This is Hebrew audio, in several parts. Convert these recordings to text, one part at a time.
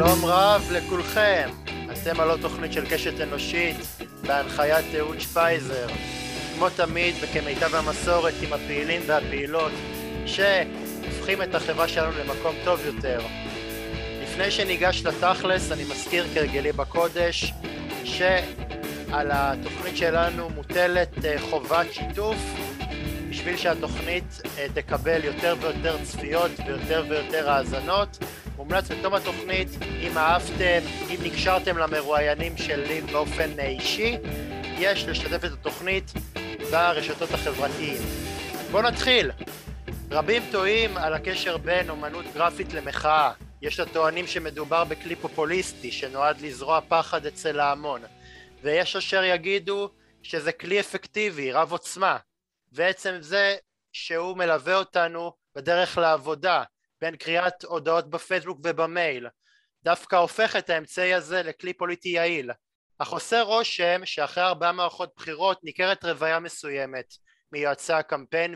שלום רב לכולכם. אתם עוד תוכנית של קשת אנושית בהנחיית אהוד שפייזר. כמו תמיד וכמיטב המסורת עם הפעילים והפעילות שהופכים את החברה שלנו למקום טוב יותר. לפני שניגש לתכלס אני מזכיר כרגלי בקודש שעל התוכנית שלנו מוטלת אה, חובת שיתוף בשביל שהתוכנית אה, תקבל יותר ויותר צפיות ויותר ויותר האזנות. מומלץ בתום התוכנית, אם אהבתם, אם נקשרתם למרואיינים שלי באופן אה, אישי, יש לשתף את התוכנית ברשתות החברתיים. בואו נתחיל. רבים טועים על הקשר בין אומנות גרפית למחאה. יש הטוענים שמדובר בכלי פופוליסטי שנועד לזרוע פחד אצל ההמון, ויש אשר יגידו שזה כלי אפקטיבי, רב עוצמה, ועצם זה שהוא מלווה אותנו בדרך לעבודה, בין קריאת הודעות בפייסבוק ובמייל, דווקא הופך את האמצעי הזה לכלי פוליטי יעיל, אך עושה רושם שאחרי ארבעה מערכות בחירות ניכרת רוויה מסוימת מיועצי הקמפיין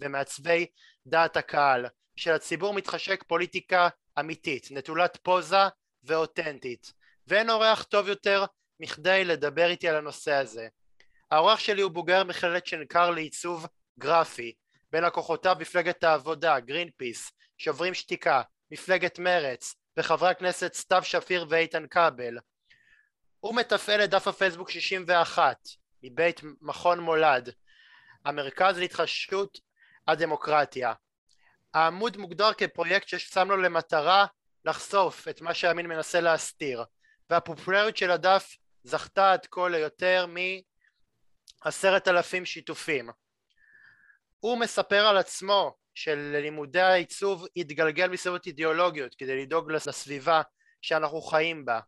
ומעצבי דעת הקהל, שלציבור מתחשק פוליטיקה אמיתית, נטולת פוזה ואותנטית, ואין אורח טוב יותר מכדי לדבר איתי על הנושא הזה. האורח שלי הוא בוגר מכללת שנקר לעיצוב גרפי, בין לקוחותיו מפלגת העבודה, גרין פיס, שוברים שתיקה, מפלגת מרץ, וחברי הכנסת סתיו שפיר ואיתן כבל. הוא מתפעל את דף הפייסבוק 61 מבית מכון מולד, המרכז להתחדשות הדמוקרטיה. העמוד מוגדר כפרויקט ששם לו למטרה לחשוף את מה שהימין מנסה להסתיר, והפופולריות של הדף זכתה עד כה ליותר מעשרת אלפים שיתופים. הוא מספר על עצמו שללימודי העיצוב יתגלגל מסיבות אידיאולוגיות כדי לדאוג לסביבה שאנחנו חיים בה.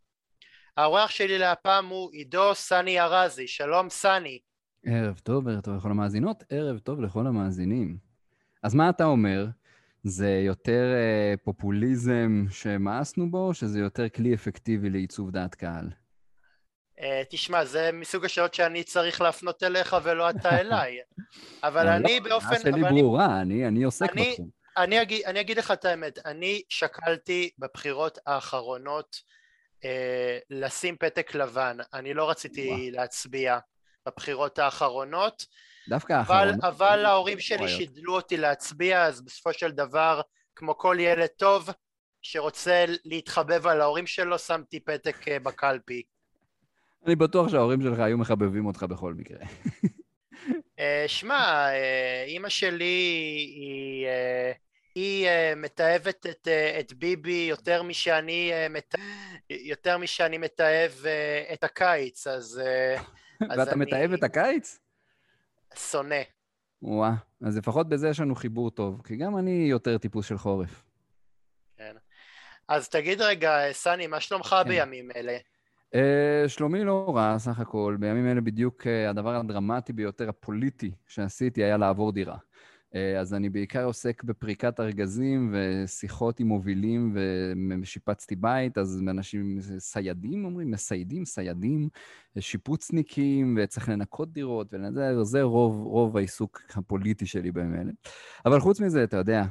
האורח שלי להפעם הוא עידו סני ארזי, שלום סני. ערב טוב, ערב טוב לכל המאזינות, ערב טוב לכל המאזינים. אז מה אתה אומר? זה יותר אה, פופוליזם שמאסנו בו, שזה יותר כלי אפקטיבי לעיצוב דעת קהל? Uh, תשמע, זה מסוג השאלות שאני צריך להפנות אליך ולא אתה אליי. אבל אני לא, באופן... השאלה שלי ברורה, אני, אני עוסק אני, בתחום. אני אגיד, אני לך את האמת, אני שקלתי בבחירות האחרונות uh, לשים פתק לבן, אני לא רציתי. להצביע בבחירות האחרונות. דווקא האחרונות. אבל, ההורים שלי שידלו אותי להצביע, אז בסופו של דבר, כמו כל ילד טוב שרוצה להתחבב על ההורים שלו, שמתי פתק uh, בקלפי. אני בטוח שההורים שלך היו מחבבים אותך בכל מקרה. אה, שמע, אה, אימא שלי היא, אה, היא מתעבת את, את ביבי יותר משאני, יותר משאני מתעב את הקיץ, אז... ואתה אני... מתעב את הקיץ? שונא. וואה, אז לפחות בזה יש לנו חיבור טוב, כי גם אני יותר טיפוס של חורף. כן. אז תגיד רגע, סני, מה שלומך כן. בימים אלה? Uh, שלומי לא רע, סך הכל. בימים אלה בדיוק uh, הדבר הדרמטי ביותר הפוליטי שעשיתי היה לעבור דירה. Uh, אז אני בעיקר עוסק בפריקת ארגזים ושיחות עם מובילים ושיפצתי בית, אז אנשים, סיידים אומרים? מסיידים, סיידים, שיפוצניקים, וצריך לנקות דירות, וזה רוב, רוב העיסוק הפוליטי שלי בימים אלה. אבל חוץ מזה, אתה יודע,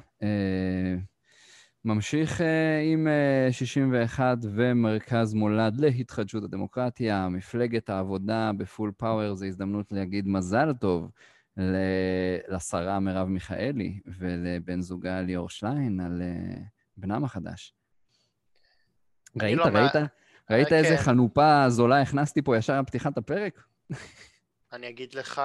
ממשיך uh, עם uh, 61 ומרכז מולד להתחדשות הדמוקרטיה, מפלגת העבודה בפול פאוור, זו הזדמנות להגיד מזל טוב לשרה מרב מיכאלי ולבן זוגה ליאור שליין על uh, בנם החדש. ראית, לא ראית? מה... ראית. איזה כן. חנופה זולה הכנסתי פה ישר על פתיחת הפרק? אני אגיד לך,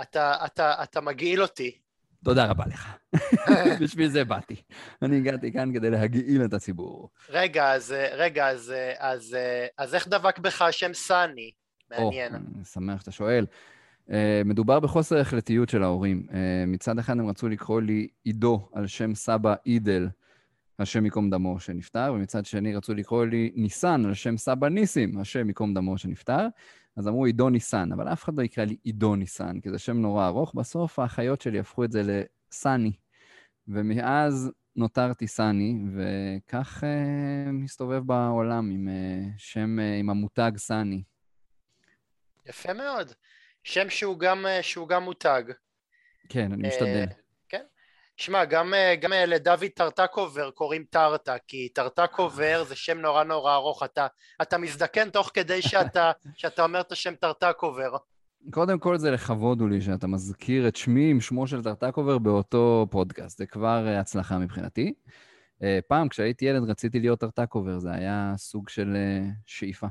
אתה, אתה, אתה מגעיל אותי. תודה רבה לך. בשביל זה באתי. אני הגעתי כאן כדי להגעיל את הציבור. רגע, אז, רגע, אז, אז, אז איך דבק בך השם סני? מעניין. Oh, אני שמח שאתה שואל. Uh, מדובר בחוסר החלטיות של ההורים. Uh, מצד אחד הם רצו לקרוא לי עידו על שם סבא אידל, השם ייקום דמו שנפטר, ומצד שני רצו לקרוא לי ניסן על שם סבא ניסים, השם ייקום דמו שנפטר. אז אמרו עידו ניסן, אבל אף אחד לא יקרא לי עידו ניסן, כי זה שם נורא ארוך. בסוף האחיות שלי הפכו את זה לסני, ומאז נותרתי סני, וכך אה, מסתובב בעולם עם אה, שם, אה, עם המותג סני. יפה מאוד. שם שהוא גם, שהוא גם מותג. כן, אני משתדל. שמע, גם, אה, גם אה, לדוד טרטקובר קוראים טרטה, כי טרטקובר זה שם נורא נורא ארוך, אתה, אתה מזדקן תוך כדי שאתה, שאתה אומר את השם טרטקובר. קודם כל זה לכבוד הוא לי שאתה מזכיר את שמי עם שמו של טרטקובר באותו פודקאסט, זה כבר אה, הצלחה מבחינתי. פעם כשהייתי ילד רציתי להיות טרטקובר, זה היה סוג של שאיפה.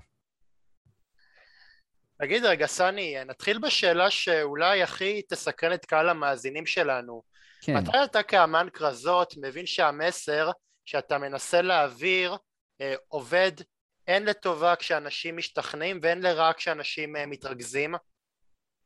תגיד רגע, סני, נתחיל בשאלה שאולי הכי תסקרן את קהל המאזינים שלנו. כן. מתי אתה כאמן כרזות מבין שהמסר שאתה מנסה להעביר אה, עובד הן לטובה כשאנשים משתכנעים והן לרע כשאנשים אה, מתרכזים?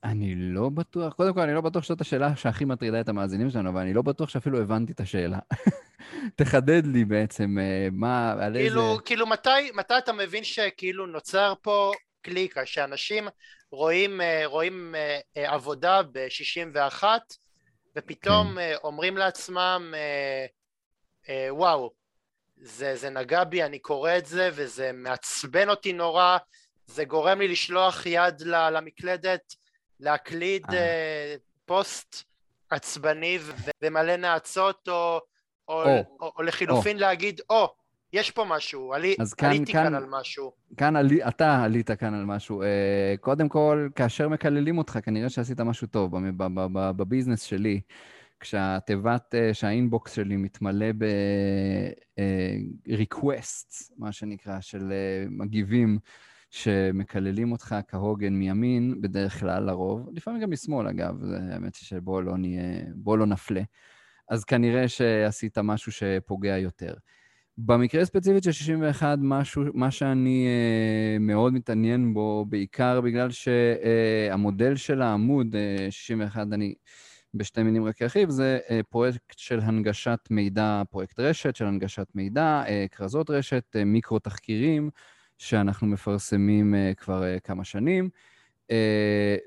אני לא בטוח, קודם כל אני לא בטוח שזאת השאלה שהכי מטרידה את המאזינים שלנו, אבל אני לא בטוח שאפילו הבנתי את השאלה. תחדד לי בעצם אה, מה, על כאילו, איזה... כאילו מתי, מתי אתה מבין שכאילו נוצר פה קליקה, שאנשים רואים, אה, רואים אה, אה, עבודה ב-61 ופתאום כן. אומרים לעצמם וואו זה, זה נגע בי, אני קורא את זה וזה מעצבן אותי נורא, זה גורם לי לשלוח יד למקלדת, להקליד אה. פוסט עצבני ומלא נאצות או, או, או, או, או לחילופין או. להגיד או יש פה משהו, עלי, כאן, עליתי כאן, כאן על משהו. כאן עלי, אתה עלית כאן על משהו. Uh, קודם כל, כאשר מקללים אותך, כנראה שעשית משהו טוב בביזנס שלי. כשהתיבת, uh, שהאינבוקס שלי מתמלא ב-requests, uh, מה שנקרא, של מגיבים שמקללים אותך כהוגן מימין, בדרך כלל לרוב, לפעמים גם משמאל אגב, זה האמת שבוא לא נהיה, בוא לא נפלה. אז כנראה שעשית משהו שפוגע יותר. במקרה הספציפית של 61, משהו, מה שאני uh, מאוד מתעניין בו, בעיקר בגלל שהמודל uh, של העמוד, uh, 61, אני בשתי מילים רק ארחיב, זה אה, פרויקט של הנגשת מידע, פרויקט רשת של הנגשת מידע, אה, כרזות רשת, אה, מיקרו-תחקירים, שאנחנו מפרסמים אה, כבר אה, כמה שנים. אה,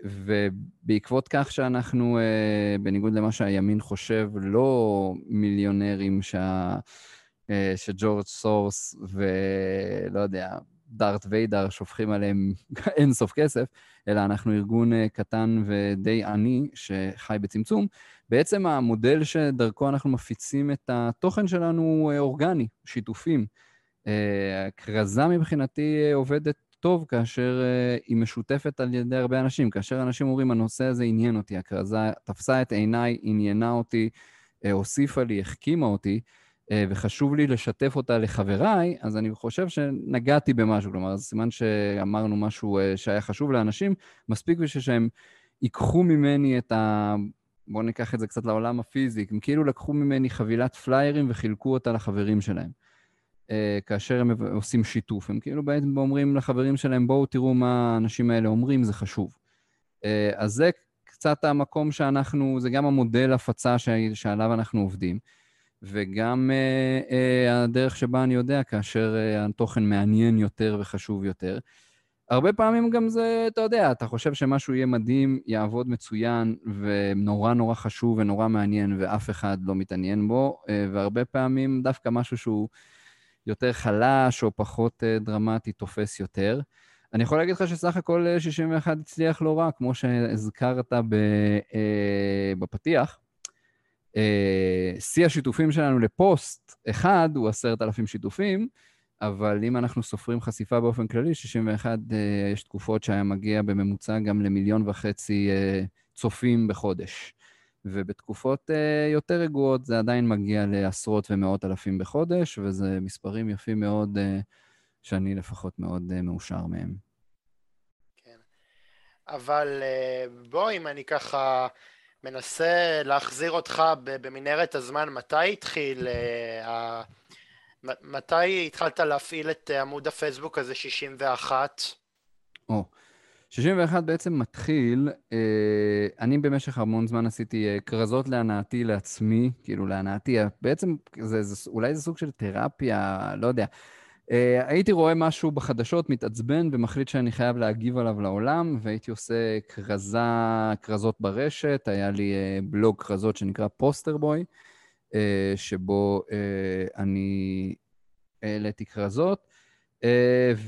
ובעקבות כך שאנחנו, אה, בניגוד למה שהימין חושב, לא מיליונרים שה... אה, שג'ורג' סורוס ולא יודע, דארת' ויידר שופכים עליהם אין סוף כסף, אלא אנחנו ארגון אה, קטן ודי עני שחי בצמצום. בעצם המודל שדרכו אנחנו מפיצים את התוכן שלנו הוא אה, אורגני, שיתופים. הכרזה מבחינתי עובדת טוב כאשר היא משותפת על ידי הרבה אנשים. כאשר אנשים אומרים, הנושא הזה עניין אותי, הכרזה תפסה את עיניי, עניינה אותי, הוסיפה לי, החכימה אותי, וחשוב לי לשתף אותה לחבריי, אז אני חושב שנגעתי במשהו. כלומר, זה סימן שאמרנו משהו אה, שהיה חשוב לאנשים, מספיק בשביל שהם ייקחו ממני את ה... בואו ניקח את זה קצת לעולם הפיזי. הם כאילו לקחו ממני חבילת פליירים וחילקו אותה לחברים שלהם. אה, כאשר הם עושים שיתוף. הם כאילו בעצם אומרים לחברים שלהם, בואו תראו מה האנשים האלה אומרים, זה חשוב. אז זה קצת המקום שאנחנו, זה גם המודל הפצה שעליו אנחנו עובדים. וגם uh, uh, הדרך שבה אני יודע כאשר uh, התוכן מעניין יותר וחשוב יותר. הרבה פעמים גם זה, אתה יודע, אתה חושב שמשהו יהיה מדהים, יעבוד מצוין, ונורא נורא חשוב ונורא מעניין, ואף אחד לא מתעניין בו, uh, והרבה פעמים דווקא משהו שהוא יותר חלש או פחות uh, דרמטי תופס יותר. אני יכול להגיד לך שסך הכל 61 הצליח לא רע, כמו שהזכרת uh, בפתיח. אה, שיא השיתופים שלנו לפוסט אחד הוא עשרת אלפים שיתופים, אבל אם אנחנו סופרים חשיפה באופן כללי, 61, אה, יש תקופות שהיה מגיע בממוצע גם למיליון וחצי אה, צופים בחודש. ובתקופות יותר רגועות זה עדיין מגיע לעשרות ומאות אלפים בחודש, וזה מספרים יפים מאוד, שאני לפחות מאוד מאושר מהם. כן. אבל בוא, אם אני ככה... מנסה להחזיר אותך במנהרת הזמן, מתי התחיל, אה, מתי התחלת להפעיל את עמוד הפייסבוק הזה 61? או, 61 בעצם מתחיל, אה, אני במשך המון זמן עשיתי אה, כרזות להנאתי לעצמי, כאילו להנאתי, בעצם זה, זה, אולי זה סוג של תרפיה, לא יודע. Uh, הייתי רואה משהו בחדשות, מתעצבן ומחליט שאני חייב להגיב עליו לעולם, והייתי עושה כרזה, כרזות ברשת, היה לי uh, בלוג כרזות שנקרא פוסטר בוי, uh, שבו אני העליתי כרזות,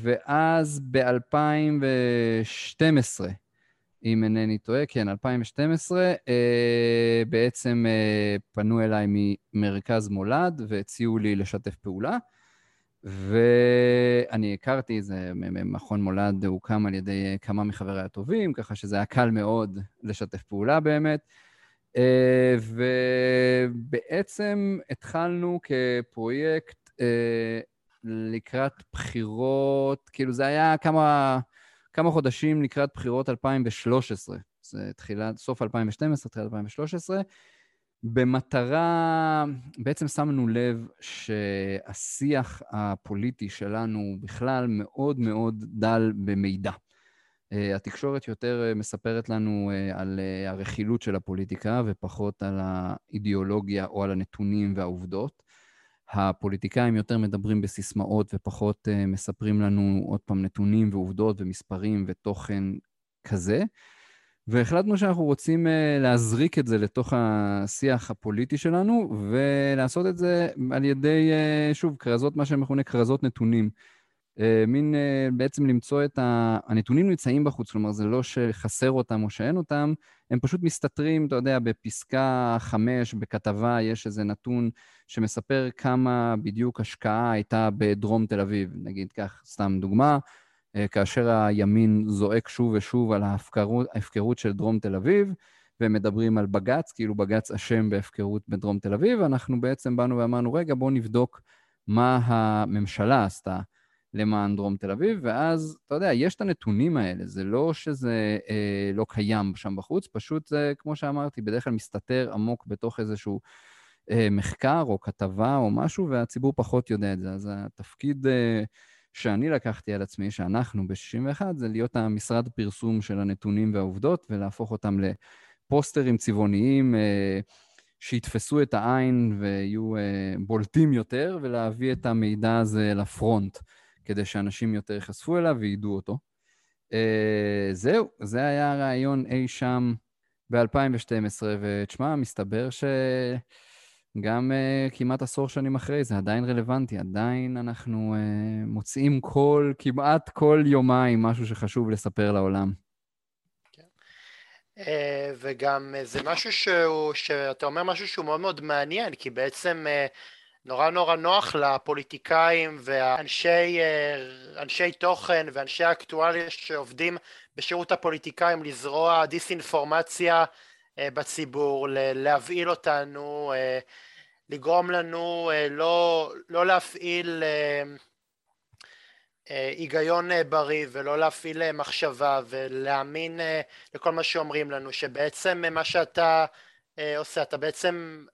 ואז ב-2012 אם אינני טועה, כן, 2012, אה, בעצם אה, פנו אליי ממרכז מולד והציעו לי לשתף פעולה. ואני הכרתי, זה מכון מולד הוקם על ידי כמה מחבריי הטובים, ככה שזה היה קל מאוד לשתף פעולה באמת. אה, ובעצם התחלנו כפרויקט אה, לקראת בחירות, כאילו זה היה כמה, כמה חודשים לקראת בחירות 2013. זה תחילת, סוף 2012, תחילת 2013. במטרה, בעצם שמנו לב שהשיח הפוליטי שלנו בכלל מאוד מאוד דל במידע. אה, התקשורת יותר אה, מספרת לנו אה, על הרכילות של הפוליטיקה ופחות על האידיאולוגיה או על הנתונים והעובדות. הפוליטיקאים יותר מדברים בסיסמאות ופחות מספרים לנו עוד פעם נתונים ועובדות ומספרים ותוכן כזה. והחלטנו שאנחנו רוצים להזריק את זה לתוך השיח הפוליטי שלנו ולעשות את זה על ידי, שוב, כרזות, מה שמכונה כרזות נתונים. אה, מין אה, בעצם למצוא את ה... הנתונים נמצאים בחוץ, כלומר זה לא שחסר אותם או שאין אותם, הם פשוט מסתתרים, אתה יודע, בפסקה חמש, בכתבה, יש איזה נתון שמספר כמה בדיוק השקעה הייתה בדרום תל אביב. נגיד כך, סתם דוגמה, אה, כאשר הימין זועק שוב ושוב על ההפקרות, ההפקרות של דרום תל אביב, ומדברים על בג"ץ, כאילו בג"ץ אשם בהפקרות בדרום תל אביב, אנחנו בעצם באנו ואמרנו, רגע, בואו נבדוק מה הממשלה עשתה. למען דרום תל אביב, ואז, אתה יודע, יש את הנתונים האלה, זה לא שזה אה, לא קיים שם בחוץ, פשוט זה, כמו שאמרתי, בדרך כלל מסתתר עמוק בתוך איזשהו אה, מחקר או כתבה או משהו, והציבור פחות יודע את זה. אז התפקיד אה, שאני לקחתי על עצמי, שאנחנו ב-61, זה להיות המשרד פרסום של הנתונים והעובדות, ולהפוך אותם לפוסטרים צבעוניים, אה, שיתפסו את העין ויהיו אה, בולטים יותר, ולהביא את המידע הזה לפרונט. כדי שאנשים יותר ייחשפו אליו וידעו אותו. Uh, זהו, זה היה הרעיון אי שם ב-2012, ותשמע, מסתבר שגם uh, כמעט עשור שנים אחרי זה עדיין רלוונטי, עדיין אנחנו uh, מוצאים כל, כמעט כל יומיים משהו שחשוב לספר לעולם. כן. וגם זה משהו שהוא, שאתה אומר משהו שהוא מאוד מאוד מעניין, כי בעצם נורא נורא נוח לפוליטיקאים והאנשי אה, תוכן ואנשי אקטואליה שעובדים בשירות הפוליטיקאים לזרוע דיסאינפורמציה אה, בציבור, להבהיל אותנו, אה, לגרום לנו לא, לא להפעיל היגיון בריא ולא להפעיל מחשבה ולהאמין לכל מה שאומרים לנו, שבעצם מה שאתה עושה, אתה בעצם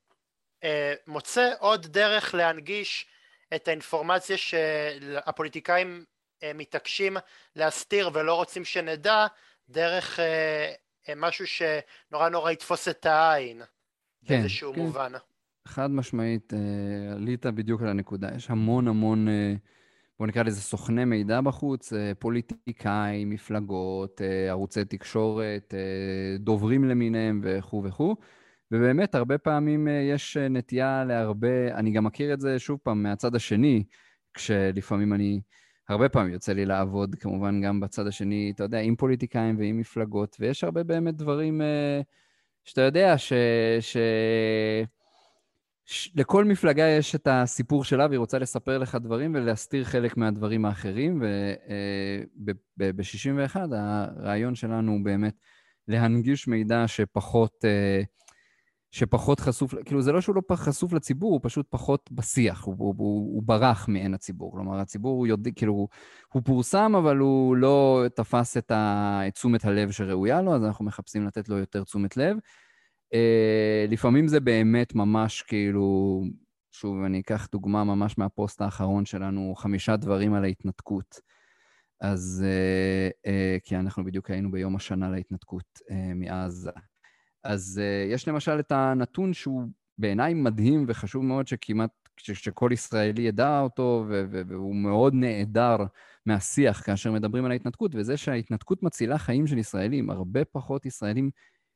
אה, מוצא עוד דרך להנגיש את האינפורמציה שהפוליטיקאים אה, מתעקשים להסתיר ולא רוצים שנדע דרך אה, משהו שנורא נורא יתפוס את העין כן, באיזשהו כן. מובן. חד משמעית, עלית בדיוק על הנקודה. יש המון המון, בואו נקרא לזה סוכני מידע בחוץ, פוליטיקאים, מפלגות, ערוצי תקשורת, דוברים למיניהם וכו' וכו'. ובאמת, הרבה פעמים אה, יש אה, נטייה להרבה, אני גם מכיר את זה, שוב פעם, מהצד השני, כשלפעמים אני, הרבה פעמים יוצא לי לעבוד, כמובן גם בצד השני, אתה יודע, עם פוליטיקאים ועם מפלגות, ויש הרבה באמת דברים אה, שאתה יודע ש... ש... לכל מפלגה יש את הסיפור שלה, והיא רוצה לספר לך דברים ולהסתיר חלק מהדברים האחרים, וב-61 הרעיון שלנו הוא באמת להנגיש מידע שפחות... שפחות חשוף, כאילו זה לא שהוא לא חשוף לציבור, הוא פשוט פחות בשיח, הוא, הוא, הוא, הוא ברח מעין הציבור. כלומר, הציבור הוא יודע, כאילו, הוא, פורסם, אבל הוא לא תפס את תשומת הלב שראויה לו, אז אנחנו מחפשים לתת לו יותר תשומת לב. Uh, לפעמים זה באמת ממש כאילו, שוב, אני אקח דוגמה ממש מהפוסט האחרון שלנו, חמישה דברים על ההתנתקות. אז, uh, uh, כי אנחנו בדיוק היינו ביום השנה להתנתקות מעזה. אז יש למשל את הנתון שהוא בעיניי מדהים וחשוב מאוד שכמעט, שכל ישראלי ידע אותו, והוא מאוד נעדר מהשיח כאשר מדברים על ההתנתקות, וזה שההתנתקות מצילה חיים של ישראלים. הרבה פחות ישראלים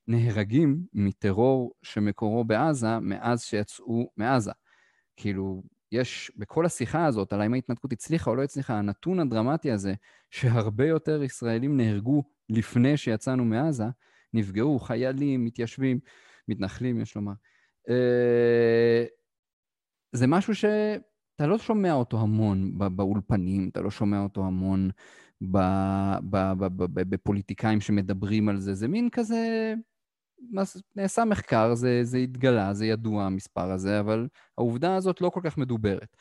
נהרגים מטרור שמקורו בעזה מאז שיצאו מעזה. כאילו, יש בכל השיחה הזאת על האם ההתנתקות הצליחה או לא הצליחה, הנתון הדרמטי הזה, שהרבה יותר ישראלים נהרגו לפני שיצאנו מעזה, נפגעו חיילים, מתיישבים, מתנחלים, יש לומר. אה, זה משהו שאתה לא שומע אותו המון באולפנים, אתה לא שומע אותו המון בפוליטיקאים שמדברים על זה. זה מין כזה, נעשה מחקר, זה, זה התגלה, זה ידוע המספר הזה, אבל העובדה הזאת לא כל כך מדוברת.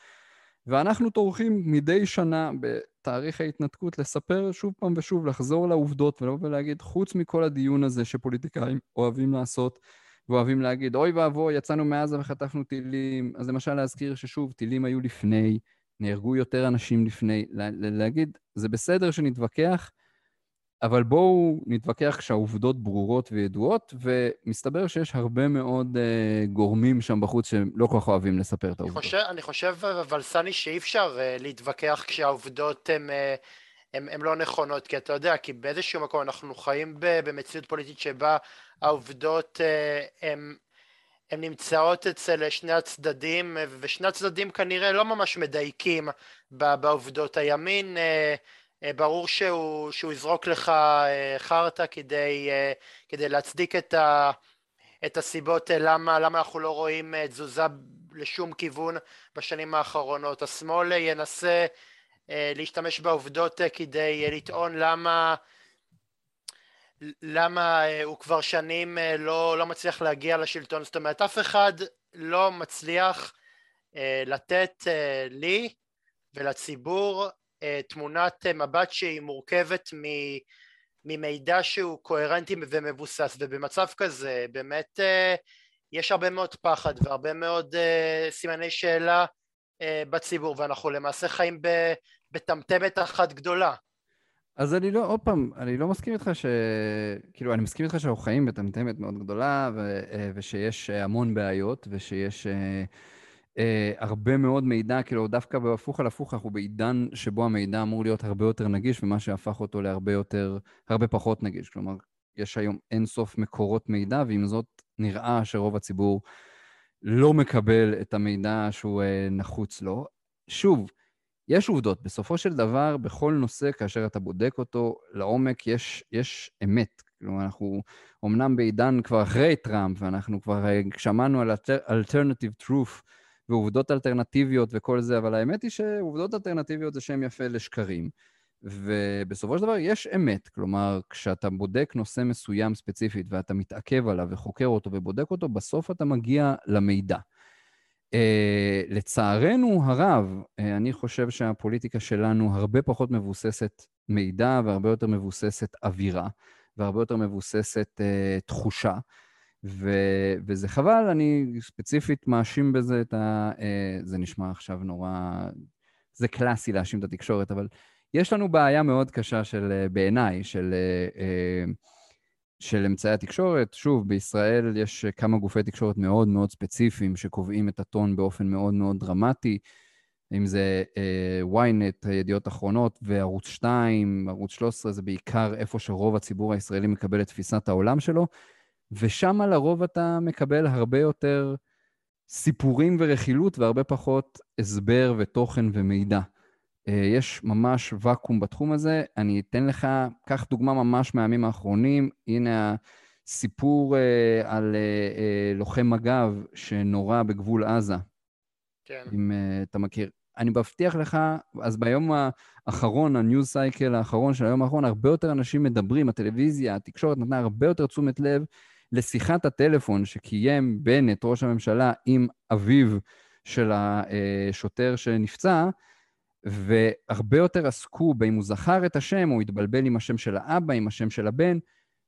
ואנחנו טורחים מדי שנה בתאריך ההתנתקות לספר שוב פעם ושוב, לחזור לעובדות ולבוא ולהגיד, חוץ מכל הדיון הזה שפוליטיקאים אוהבים לעשות, ואוהבים להגיד, אוי ואבוי, יצאנו מעזה וחטפנו טילים, אז למשל להזכיר ששוב, טילים היו לפני, נהרגו יותר אנשים לפני, להגיד, זה בסדר שנתווכח, אבל בואו נתווכח כשהעובדות ברורות וידועות, ומסתבר שיש הרבה מאוד uh, גורמים שם בחוץ שהם לא כל כך אוהבים לספר את העובדות. חושב, אני חושב, אבל סני, שאי אפשר uh, להתווכח כשהעובדות הן... Uh... הן לא נכונות, כי אתה יודע, כי באיזשהו מקום אנחנו חיים במציאות פוליטית שבה העובדות הן נמצאות אצל שני הצדדים, ושני הצדדים כנראה לא ממש מדייקים בעובדות. הימין ברור שהוא, שהוא יזרוק לך אה, חרטא כדי, אה, כדי להצדיק את, ה, את הסיבות למה, למה אנחנו לא רואים תזוזה לשום כיוון בשנים האחרונות. השמאל ינסה להשתמש בעובדות כדי לטעון למה למה הוא כבר שנים לא, לא מצליח להגיע לשלטון. זאת אומרת, אף אחד לא מצליח לתת לי ולציבור אה, תמונת אה, מבט שהיא מורכבת ממידע שהוא קוהרנטי ומבוסס ובמצב כזה באמת אה, יש הרבה מאוד פחד והרבה מאוד סימני שאלה בציבור ואנחנו למעשה חיים בטמטמת אחת גדולה. אז אני לא, עוד פעם, אני לא מסכים איתך ש... כאילו, אני מסכים איתך שאנחנו חיים בטמטמת מאוד גדולה ו... ושיש המון בעיות ושיש... אה, הרבה מאוד מידע, כאילו דווקא בהפוך על הפוך, אנחנו בעידן שבו המידע אמור להיות הרבה יותר נגיש, ומה שהפך אותו להרבה יותר, הרבה פחות נגיש. כלומר, יש היום אין סוף מקורות מידע, ועם זאת נראה שרוב הציבור לא מקבל את המידע שהוא אה, נחוץ לו. שוב, יש עובדות. בסופו של דבר, בכל נושא, כאשר אתה בודק אותו לעומק, יש, יש אמת. כלומר, אנחנו אמנם בעידן כבר אחרי טראמפ, ואנחנו כבר אה, שמענו על alternative truth, ועובדות אלטרנטיביות וכל זה, אבל האמת היא שעובדות אלטרנטיביות זה שם יפה לשקרים. ובסופו של דבר יש אמת, כלומר, כשאתה בודק נושא מסוים ספציפית ואתה מתעכב עליו וחוקר אותו ובודק אותו, בסוף אתה מגיע למידע. Uh, לצערנו הרב, uh, אני חושב שהפוליטיקה שלנו הרבה פחות מבוססת מידע והרבה יותר מבוססת אווירה והרבה יותר מבוססת uh, תחושה. ו, וזה חבל, אני ספציפית מאשים בזה את ה... אה, זה נשמע עכשיו נורא... זה קלאסי להאשים את התקשורת, אבל יש לנו בעיה מאוד קשה של, אה, בעיניי, של, אה, של אמצעי התקשורת. שוב, בישראל יש כמה גופי תקשורת מאוד מאוד ספציפיים שקובעים את הטון באופן מאוד מאוד דרמטי. אם זה ynet, ידיעות אחרונות, וערוץ 2, ערוץ 13, זה בעיקר איפה שרוב הציבור הישראלי מקבל את תפיסת העולם שלו. ושם לרוב אתה מקבל הרבה יותר סיפורים ורכילות והרבה פחות הסבר ותוכן ומידע. אה, יש ממש ואקום בתחום הזה. אני אתן לך, קח דוגמה ממש מהימים האחרונים. הנה הסיפור אה, על אה, לוחם מג"ב שנורה בגבול עזה. כן. אם אתה מכיר. אני מבטיח לך, אז ביום האחרון, הניוז סייקל האחרון של היום האחרון, הרבה יותר אנשים מדברים, הטלוויזיה, התקשורת נתנה הרבה יותר תשומת לב לשיחת הטלפון שקיים בנט, ראש הממשלה, עם אביו של השוטר שנפצע, והרבה יותר עסקו באם הוא זכר את השם או התבלבל עם השם של האבא, עם השם של הבן,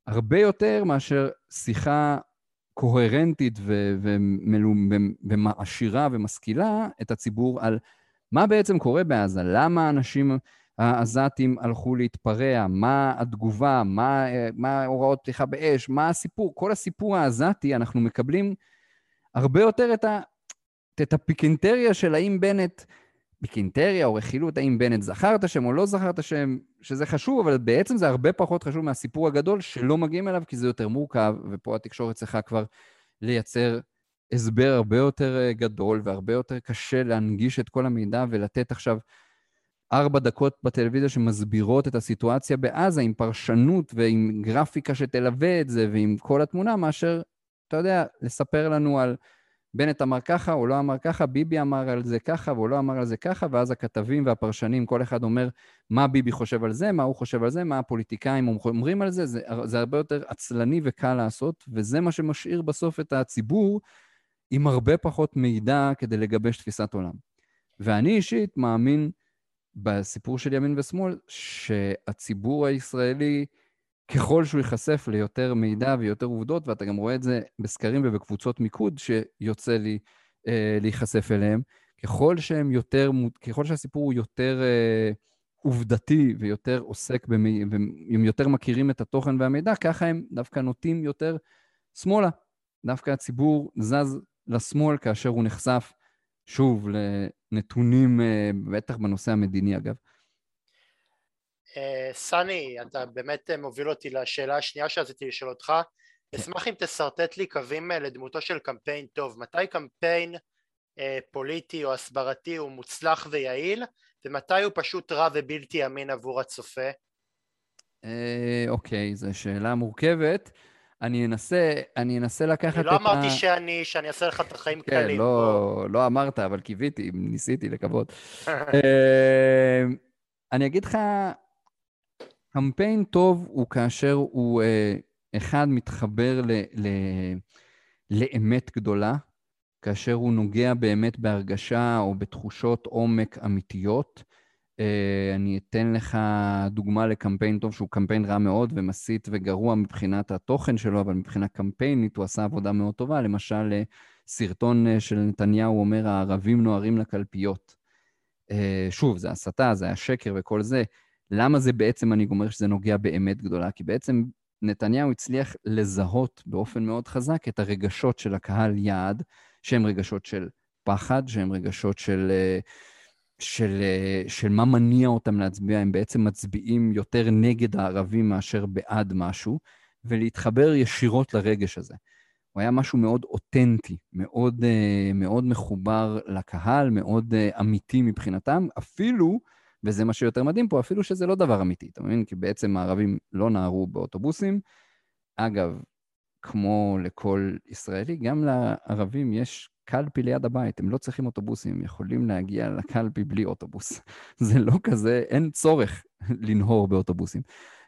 הרבה יותר מאשר שיחה קוהרנטית ומעשירה ומשכילה את הציבור על מה בעצם קורה בעזה, למה אנשים העזתים הלכו להתפרע, מה התגובה, מה, מה הוראות פתיחה באש, מה הסיפור, כל הסיפור העזתי, אנחנו מקבלים הרבה יותר את, ה, את הפיקנטריה של האם בנט, פיקנטריה או רכילות, האם בנט זכר את השם או לא זכר את השם, שזה חשוב, אבל בעצם זה הרבה פחות חשוב מהסיפור הגדול שלא מגיעים אליו, כי זה יותר מורכב, ופה התקשורת צריכה כבר לייצר הסבר הרבה יותר גדול והרבה יותר קשה להנגיש את כל המידע ולתת עכשיו ארבע דקות בטלוויזיה שמסבירות את הסיטואציה בעזה עם פרשנות ועם גרפיקה שתלווה את זה ועם כל התמונה, מאשר, אתה יודע, לספר לנו על בנט אמר ככה, הוא לא אמר ככה, ביבי אמר על זה ככה, והוא לא אמר על זה ככה, ואז הכתבים והפרשנים, כל אחד אומר מה ביבי חושב על זה, מה הוא חושב על זה, מה הפוליטיקאים אומרים על זה, זה, זה הרבה יותר עצלני וקל לעשות, וזה מה שמשאיר בסוף את הציבור עם הרבה פחות מידע כדי לגבש תפיסת עולם. ואני אישית מאמין בסיפור של ימין ושמאל, שהציבור הישראלי, ככל שהוא ייחשף ליותר מידע ויותר עובדות, ואתה גם רואה את זה בסקרים ובקבוצות מיקוד שיוצא לי אה, להיחשף אליהם, ככל שהם יותר, ככל שהסיפור הוא יותר אה, עובדתי ויותר עוסק, במי, והם יותר מכירים את התוכן והמידע, ככה הם דווקא נוטים יותר שמאלה. דווקא הציבור זז לשמאל כאשר הוא נחשף שוב לנתונים, אה, בטח בנושא המדיני אגב. אה, סני, אתה באמת מוביל אותי לשאלה השנייה שרציתי לשאול אותך. כן. אשמח אם תשרטט לי קווים אה, לדמותו של קמפיין טוב. מתי קמפיין פוליטי או הסברתי הוא מוצלח ויעיל, ומתי הוא פשוט רע ובלתי אמין עבור הצופה? אוקיי, זו שאלה מורכבת. אני אנסה, אני אנסה לקחת את ה... אני לא אמרתי שאני, שאני אעשה לך את החיים כן, קלים. כן, לא, לא אמרת, אבל קיוויתי, ניסיתי לקוות. אה, אני אגיד לך, קמפיין טוב הוא כאשר הוא, אה, אחד, מתחבר ל, ל, לאמת גדולה, כאשר הוא נוגע באמת בהרגשה או בתחושות עומק אמיתיות. אה, אני אתן לך דוגמה לקמפיין טוב שהוא קמפיין רע מאוד ומסית וגרוע מבחינת התוכן שלו, אבל מבחינה קמפיינית הוא עשה עבודה מאוד טובה. למשל, אה, סרטון אה, של נתניהו אומר, הערבים נוהרים לקלפיות. שוב, זה הסתה, זה השקר וכל זה. למה זה בעצם, אני אומר שזה נוגע באמת גדולה? כי בעצם נתניהו הצליח לזהות באופן מאוד חזק את הרגשות של הקהל יעד, שהם רגשות של פחד, שהם רגשות של... Uh, של, אה, של מה מניע אותם להצביע, הם בעצם מצביעים יותר נגד הערבים מאשר בעד משהו, ולהתחבר ישירות לרגש הזה. הוא היה משהו מאוד אותנטי, מאוד, אה, מאוד מחובר לקהל, מאוד אה, אמיתי מבחינתם, אפילו, וזה מה שיותר מדהים פה, אפילו שזה לא דבר אמיתי, אתה מבין? כי בעצם הערבים לא נהרו באוטובוסים. אגב, כמו לכל ישראלי, גם לערבים יש קלפי ליד הבית, הם לא צריכים אוטובוסים, הם יכולים להגיע לקלפי בלי אוטובוס. זה לא כזה, אין צורך לנהור באוטובוסים.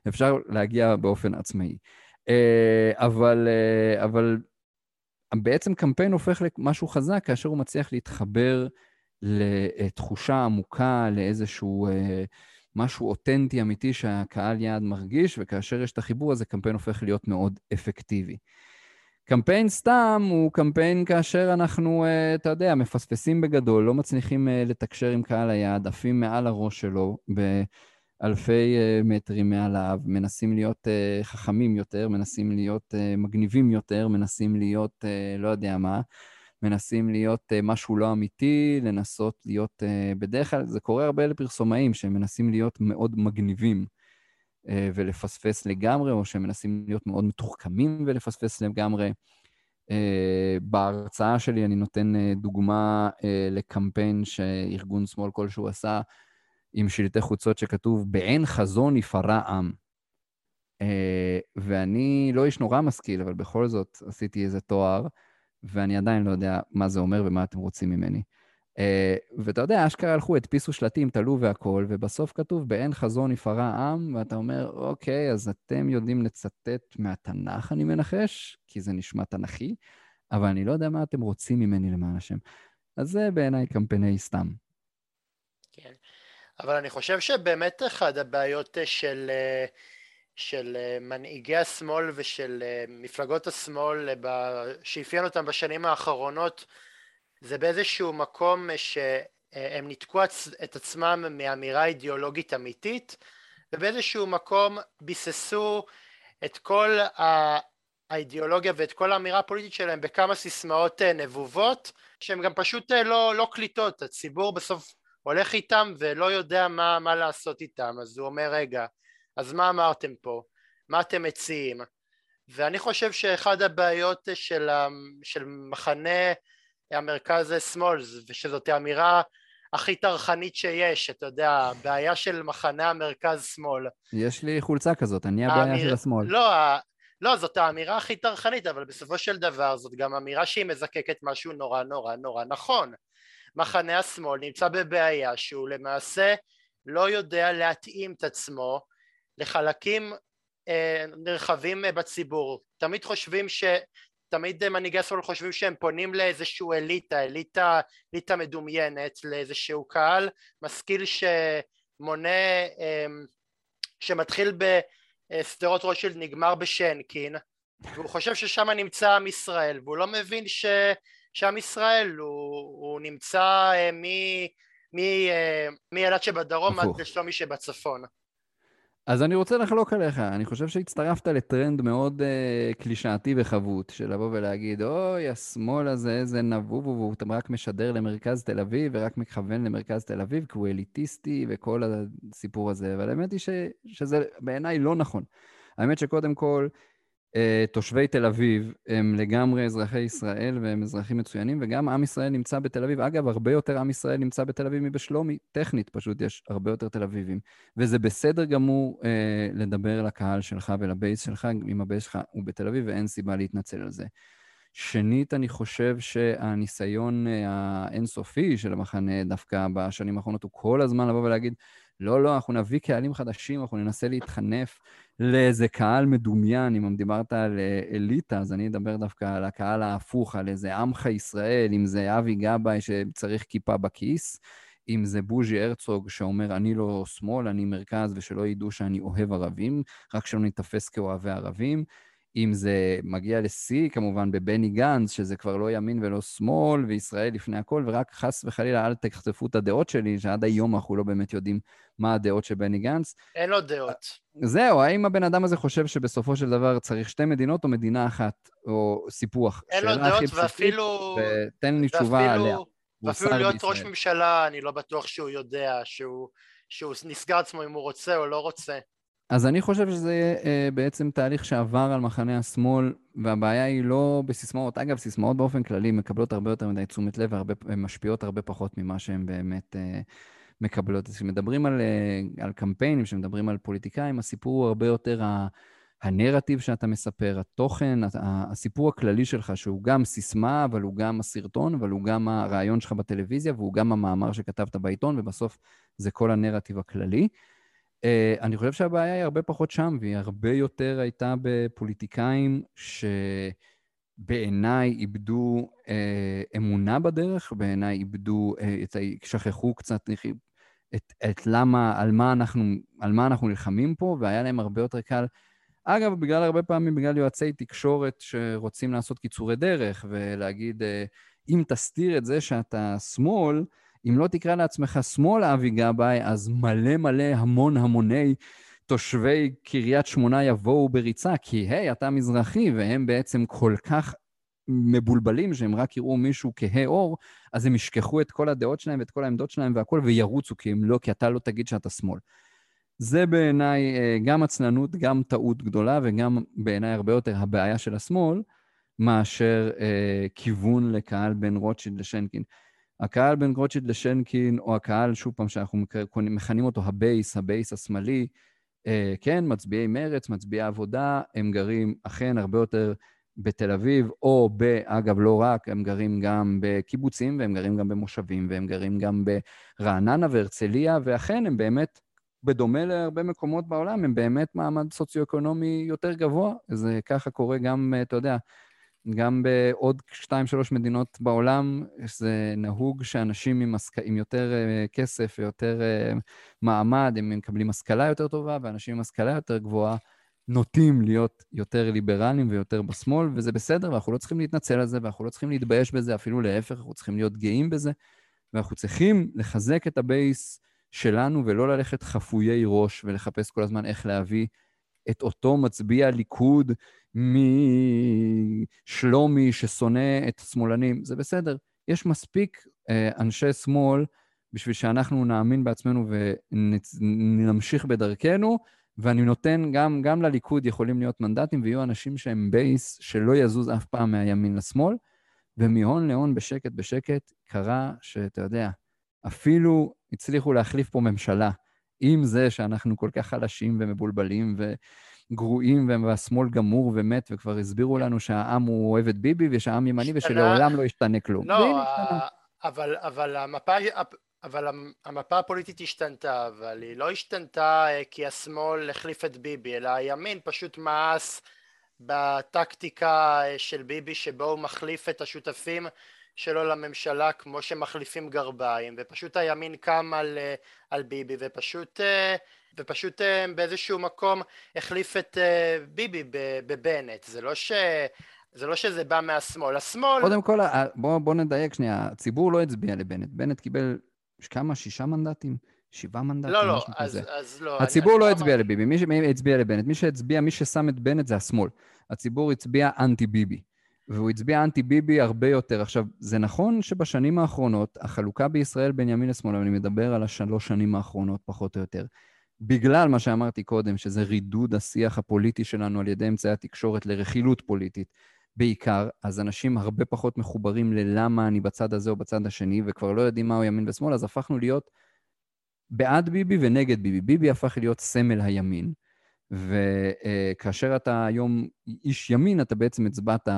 אפשר להגיע באופן עצמאי. אה, אבל, אה, אבל בעצם קמפיין הופך למשהו חזק כאשר הוא מצליח להתחבר לתחושה עמוקה, לאיזשהו אה, משהו אותנטי אמיתי שהקהל יעד מרגיש, וכאשר יש את החיבור הזה, קמפיין הופך להיות מאוד אפקטיבי. קמפיין סתם הוא קמפיין כאשר אנחנו, uh, אתה יודע, מפספסים בגדול, לא מצליחים uh, לתקשר עם קהל היעד, עפים מעל הראש שלו באלפי uh, מטרים מעליו, מנסים להיות חכמים יותר, מנסים להיות מגניבים יותר, מנסים להיות לא יודע מה, מנסים להיות משהו לא אמיתי, לנסות להיות, בדרך כלל זה קורה הרבה לפרסומאים שמנסים להיות מאוד מגניבים. אה, ולפספס לגמרי, או שהם מנסים להיות מאוד מתוחכמים ולפספס לגמרי. אה, בהרצאה שלי אני נותן אה, דוגמה לקמפיין שארגון שמאל כלשהו עשה עם שלטי חוצות שכתוב, באין חזון יפרע עם. ואני לא איש נורא משכיל, אבל בכל זאת עשיתי איזה תואר, ואני עדיין לא יודע מה זה אומר ומה אתם רוצים ממני. Uh, ואתה יודע, אשכרה הלכו, הדפיסו שלטים, תלו והכול, ובסוף כתוב, באין חזון יפרע עם, ואתה אומר, אוקיי, אז אתם יודעים לצטט מהתנ"ך, אני מנחש, כי זה נשמע תנ"כי, אבל אני לא יודע מה אתם רוצים ממני למען השם. אז זה בעיניי קמפייני סתם. כן, אבל אני חושב שבאמת אחת הבעיות של, אה, של אה, מנהיגי השמאל ושל מפלגות השמאל שאפיין אותם בשנים האחרונות, זה באיזשהו מקום שהם ניתקו את עצמם מאמירה אידיאולוגית אמיתית ובאיזשהו מקום ביססו את כל האידיאולוגיה ואת כל האמירה הפוליטית שלהם בכמה סיסמאות אה, נבובות שהן גם פשוט אה, לא, לא קליטות, הציבור בסוף הולך איתם ולא יודע מה, מה לעשות איתם אז הוא אומר רגע אז מה אמרתם פה? מה אתם מציעים? ואני חושב שאחד הבעיות של, של מחנה המרכז שמאל ושזאת האמירה הכי טרחנית שיש, אתה יודע, בעיה של מחנה המרכז-שמאל. יש לי חולצה כזאת, אני הבעיה האמיר... של השמאל. לא, לא, זאת האמירה הכי טרחנית, אבל בסופו של דבר זאת גם אמירה שהיא מזקקת משהו נורא נורא נורא נכון. מחנה השמאל נמצא בבעיה שהוא למעשה לא יודע להתאים את עצמו לחלקים אה, נרחבים בציבור. תמיד חושבים ש... תמיד מנהיגי השמאל חושבים שהם פונים לאיזשהו אליטה, אליטה, אליטה מדומיינת, לאיזשהו קהל. משכיל שמונה, אה, שמתחיל בשדרות רוטשילד נגמר בשנקין. והוא חושב ששם נמצא עם ישראל והוא לא מבין ש... שעם ישראל הוא, הוא נמצא אה, מאילת שבדרום עד לשלומי שבצפון. אז אני רוצה לחלוק עליך, אני חושב שהצטרפת לטרנד מאוד uh, קלישאתי וחבוט, של לבוא ולהגיד, אוי, השמאל הזה, איזה נבוב, והוא רק משדר למרכז תל אביב, ורק מכוון למרכז תל אביב, כי הוא אליטיסטי וכל הסיפור הזה, אבל האמת היא ש, שזה בעיניי לא נכון. האמת שקודם כל, תושבי תל אביב הם לגמרי אזרחי ישראל והם אזרחים מצוינים, וגם עם ישראל נמצא בתל אביב. אגב, הרבה יותר עם ישראל נמצא בתל אביב מבשלומי, טכנית פשוט יש הרבה יותר תל אביבים. וזה בסדר גמור אה, לדבר לקהל שלך ול base שלך, אם ה base שלך הוא בתל אביב, ואין סיבה להתנצל על זה. שנית, אני חושב שהניסיון אה, האינסופי של המחנה דווקא בשנים האחרונות הוא כל הזמן לבוא ולהגיד, לא, לא, אנחנו נביא קהלים חדשים, אנחנו ננסה להתחנף לאיזה קהל מדומיין. אם דיברת על אה, אליטה, אז אני אדבר דווקא על הקהל ההפוך, על איזה עמך ישראל, אם זה אבי גבאי שצריך כיפה בכיס, אם זה בוז'י הרצוג שאומר, אני לא שמאל, אני מרכז, ושלא ידעו שאני אוהב ערבים, רק שלא ניתפס כאוהבי ערבים. אם זה מגיע לשיא, כמובן, בבני גנץ, שזה כבר לא ימין ולא שמאל, וישראל לפני הכל, ורק חס וחלילה אל תחטפו את הדעות שלי, שעד היום אנחנו לא באמת יודעים מה הדעות של בני גנץ. אין לו דעות. זהו, האם הבן אדם הזה חושב שבסופו של דבר צריך שתי מדינות או מדינה אחת, או סיפוח? אין לו דעות ואפילו... ותן לי תשובה עליה. ואפילו להיות בישראל. ראש ממשלה, אני לא בטוח שהוא יודע, שהוא, שהוא נסגר עצמו אם הוא רוצה או לא רוצה. אז אני חושב שזה uh, בעצם תהליך שעבר על מחנה השמאל, והבעיה היא לא בסיסמאות. אגב, סיסמאות באופן כללי מקבלות הרבה יותר מדי תשומת לב ומשפיעות הרבה פחות ממה שהן באמת uh, מקבלות. אז כשמדברים על, uh, על קמפיינים, כשמדברים על פוליטיקאים, הסיפור הוא הרבה יותר ה... הנרטיב שאתה מספר, התוכן, הסיפור הכללי שלך, שהוא גם סיסמה, אבל הוא גם הסרטון, אבל הוא גם הרעיון שלך בטלוויזיה, והוא גם המאמר שכתבת בעיתון, ובסוף זה כל הנרטיב הכללי. Uh, אני חושב שהבעיה היא הרבה פחות שם, והיא הרבה יותר הייתה בפוליטיקאים שבעיניי איבדו uh, אמונה בדרך, בעיניי איבדו, uh, שכחו קצת את, את למה, על מה, אנחנו, על מה אנחנו נלחמים פה, והיה להם הרבה יותר קל. אגב, בגלל הרבה פעמים, בגלל יועצי תקשורת שרוצים לעשות קיצורי דרך ולהגיד, אם תסתיר את זה שאתה שמאל, אם לא תקרא לעצמך שמאל אבי גבאי, אז מלא מלא המון המוני תושבי קריית שמונה יבואו בריצה, כי היי, אתה מזרחי, והם בעצם כל כך מבולבלים שהם רק יראו מישהו כהה עור, אז הם ישכחו את כל הדעות שלהם ואת כל העמדות שלהם והכול, וירוצו, כי הם לא, כי אתה לא תגיד שאתה שמאל. זה בעיניי אה, גם עצלנות, גם טעות גדולה, וגם בעיניי הרבה יותר הבעיה של השמאל, מאשר אה, כיוון לקהל בין רוטשילד לשנקין. הקהל בין רוטשילד לשנקין, או הקהל, שוב פעם, שאנחנו מכנים אותו ה base, ה base השמאלי, אה, כן, מצביעי מרץ, מצביעי עבודה, הם גרים אכן הרבה יותר בתל אביב, או ב... אגב, לא רק, הם גרים גם בקיבוצים, והם גרים גם במושבים, והם גרים גם ברעננה והרצליה, ואכן, הם באמת, בדומה להרבה מקומות בעולם, הם באמת מעמד סוציו-אקונומי יותר גבוה. זה ככה קורה גם, אתה יודע, גם בעוד שתיים, שלוש מדינות בעולם, זה נהוג שאנשים עם, הסק... עם יותר uh, כסף ויותר uh, מעמד, הם מקבלים השכלה יותר טובה, ואנשים עם השכלה יותר גבוהה נוטים להיות יותר ליברליים ויותר בשמאל, וזה בסדר, ואנחנו לא צריכים להתנצל על זה, ואנחנו לא צריכים להתבייש בזה, אפילו להפך, אנחנו צריכים להיות גאים בזה, ואנחנו צריכים לחזק את הבייס שלנו ולא ללכת חפויי ראש ולחפש כל הזמן איך להביא את אותו מצביע ליכוד משלומי ששונא את השמאלנים. זה בסדר. יש מספיק אה, אנשי שמאל בשביל שאנחנו נאמין בעצמנו ונמשיך בדרכנו, ואני נותן, גם, גם לליכוד יכולים להיות מנדטים, ויהיו אנשים שהם בייס שלא יזוז אף פעם מהימין לשמאל, ומהון להון בשקט בשקט קרה שאתה יודע, אפילו הצליחו להחליף פה ממשלה, עם זה שאנחנו כל כך חלשים ומבולבלים וגרועים, והשמאל גמור ומת, וכבר הסבירו לנו שהעם הוא אוהב את ביבי ושהעם ימני ושלעולם לא ישתנה כלום. לא, אבל, אבל המפה... אבל המפה הפוליטית השתנתה, אבל היא לא השתנתה אה, כי השמאל החליף את ביבי, אלא הימין פשוט מאס בטקטיקה אה, של ביבי שבו הוא מחליף את השותפים שלו לממשלה כמו שמחליפים גרביים ופשוט הימין קם על, אה, על ביבי ופשוט, ופשוט באיזשהו מקום החליף את ביבי בבנט זה לא ש... זה לא שזה בא מהשמאל, השמאל... קודם כל, בוא, בוא נדייק שנייה, הציבור לא הצביע לבנט, בנט קיבל כמה? שישה מנדטים? שבעה מנדטים? לא, לא, אז, אז לא. הציבור לא הצביע לביבי, מי שהצביע לבנט, מי שהצביע, מי ששם את בנט זה השמאל. הציבור הצביע אנטי ביבי. והוא הצביע אנטי ביבי הרבה יותר. עכשיו, זה נכון שבשנים האחרונות, החלוקה בישראל בין ימין לשמאל, אני מדבר על השלוש שנים האחרונות, פחות או יותר, בגלל מה שאמרתי קודם, שזה רידוד השיח הפוליטי שלנו על ידי אמצעי התקשורת לרכילות פוליטית, בעיקר, אז אנשים הרבה פחות מחוברים ללמה אני בצד הזה או בצד השני, וכבר לא יודעים מהו ימין ושמאל, אז הפכנו להיות בעד ביבי ונגד ביבי. ביבי הפך להיות סמל הימין. וכאשר אתה היום איש ימין, אתה בעצם הצבעת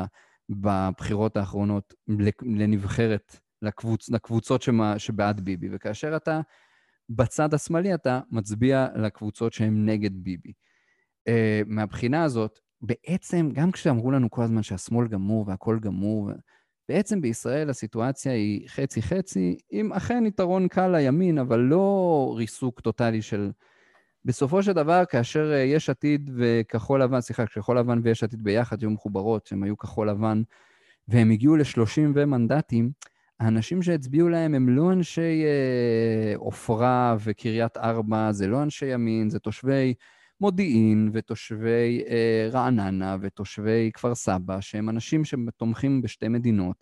בבחירות האחרונות לנבחרת, לקבוצ, לקבוצות שמה, שבעד ביבי, וכאשר אתה בצד השמאלי, אתה מצביע לקבוצות שהן נגד ביבי. Uh, מהבחינה הזאת, בעצם, גם כשאמרו לנו כל הזמן שהשמאל גמור והכל גמור, בעצם בישראל הסיטואציה היא חצי-חצי, עם אכן יתרון קל לימין, אבל לא ריסוק טוטאלי של בסופו של דבר, כאשר אה, יש עתיד וכחול לבן, סליחה, כשכחול לבן ויש עתיד ביחד היו מחוברות, שהם היו כחול לבן, והם הגיעו ל-30 ומנדטים, האנשים שהצביעו להם הם לא אנשי אה, עופרה אה, וקריית ארבע, זה לא אנשי ימין, זה תושבי מודיעין ותושבי אה, רעננה ותושבי כפר סבא, שהם אנשים שתומכים בשתי מדינות,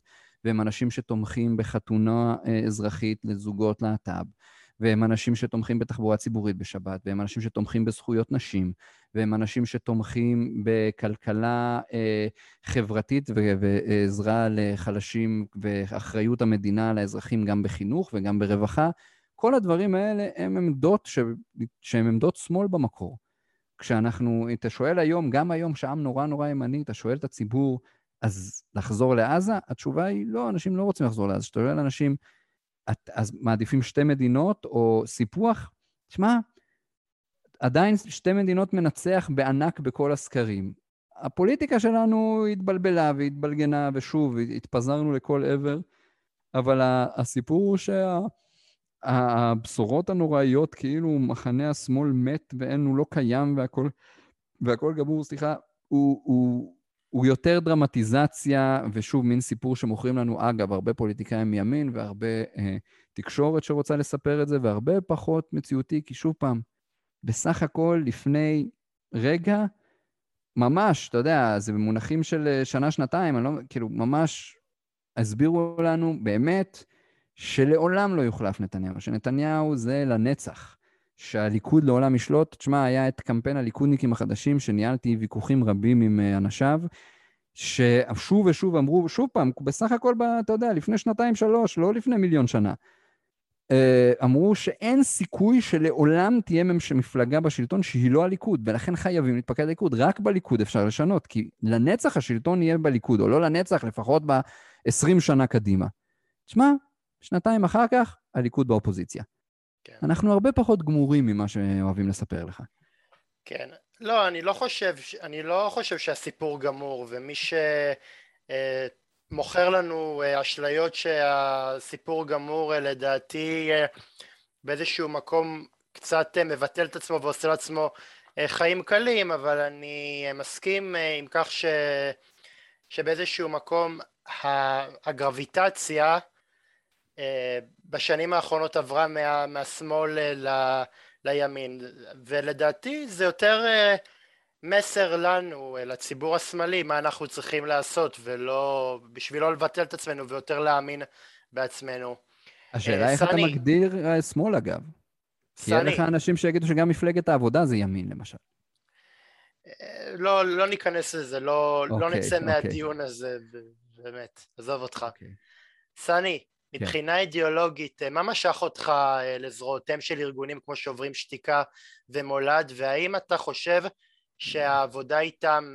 והם אנשים שתומכים בחתונה אה, אזרחית לזוגות להט"ב. והם אנשים שתומכים בתחבורה ציבורית בשבת, והם אנשים שתומכים בזכויות נשים, והם אנשים שתומכים בכלכלה אה, חברתית ועזרה לחלשים ואחריות המדינה לאזרחים גם בחינוך וגם ברווחה. כל הדברים האלה הם עמדות ש... שהן עמדות שמאל במקור. כשאנחנו, אתה שואל היום, גם היום, שעם נורא נורא ימני, אתה שואל את הציבור, אז לחזור לעזה? התשובה היא לא, אנשים לא רוצים לחזור לעזה. כשאתה שואל אנשים, את, אז מעדיפים שתי מדינות או סיפוח? תשמע, עדיין שתי מדינות מנצח בענק בכל הסקרים. הפוליטיקה שלנו התבלבלה והתבלגנה, ושוב, התפזרנו לכל עבר, אבל הסיפור הוא שהבשורות שה, הנוראיות, כאילו מחנה השמאל מת ואין, הוא לא קיים והכל, והכל גמור, סליחה, הוא, הוא, הוא יותר דרמטיזציה, ושוב, מין סיפור שמוכרים לנו, אגב, הרבה פוליטיקאים מימין והרבה אה, תקשורת שרוצה לספר את זה, והרבה פחות מציאותי, כי שוב פעם, בסך הכל, לפני רגע, ממש, אתה יודע, זה במונחים של אה, שנה-שנתיים, אני לא, כאילו, ממש הסבירו לנו באמת שלעולם לא יוחלף נתניהו, שנתניהו זה לנצח. שהליכוד לעולם ישלוט. תשמע, היה את קמפיין הליכודניקים החדשים, שניהלתי ויכוחים רבים עם אה, אנשיו, ששוב ושוב אמרו, שוב פעם, בסך הכל, אתה יודע, לפני שנתיים-שלוש, לא לפני מיליון שנה, אמרו שאין סיכוי שלעולם תהיה מפלגה בשלטון שהיא לא הליכוד, ולכן חייבים להתפקד לליכוד. רק בליכוד אפשר לשנות, כי לנצח השלטון יהיה בליכוד, או לא לנצח, לפחות ב-20 שנה קדימה. תשמע, שנתיים אחר כך, הליכוד באופוזיציה. כן. אנחנו הרבה פחות גמורים ממה שאוהבים לספר לך. כן. לא, אני לא חושב, אני לא חושב שהסיפור גמור, ומי שמוכר לנו אה, אשליות שהסיפור גמור, אה, לדעתי אה, באיזשהו מקום קצת מבטל את עצמו ועושה לעצמו חיים קלים, אבל אני מסכים עם כך ש... שבאיזשהו מקום הגרביטציה בשנים האחרונות עברה מה, מהשמאל ל, לימין. ולדעתי זה יותר מסר לנו, לציבור השמאלי, מה אנחנו צריכים לעשות ולא, בשביל לא לבטל את עצמנו ויותר להאמין בעצמנו. השאלה איך אתה מגדיר שמאל אגב. כי יהיה לך אנשים שיגידו שגם מפלגת העבודה זה ימין למשל. לא, לא ניכנס לזה, לא, okay, לא אוקיי, נצא okay. אוקיי. מהדיון הזה, באמת, עזוב אותך. Okay. אוקיי. סני, מבחינה אידיאולוגית, מה משך אותך לזרועותיהם של ארגונים כמו שוברים שתיקה ומולד, והאם אתה חושב שהעבודה איתם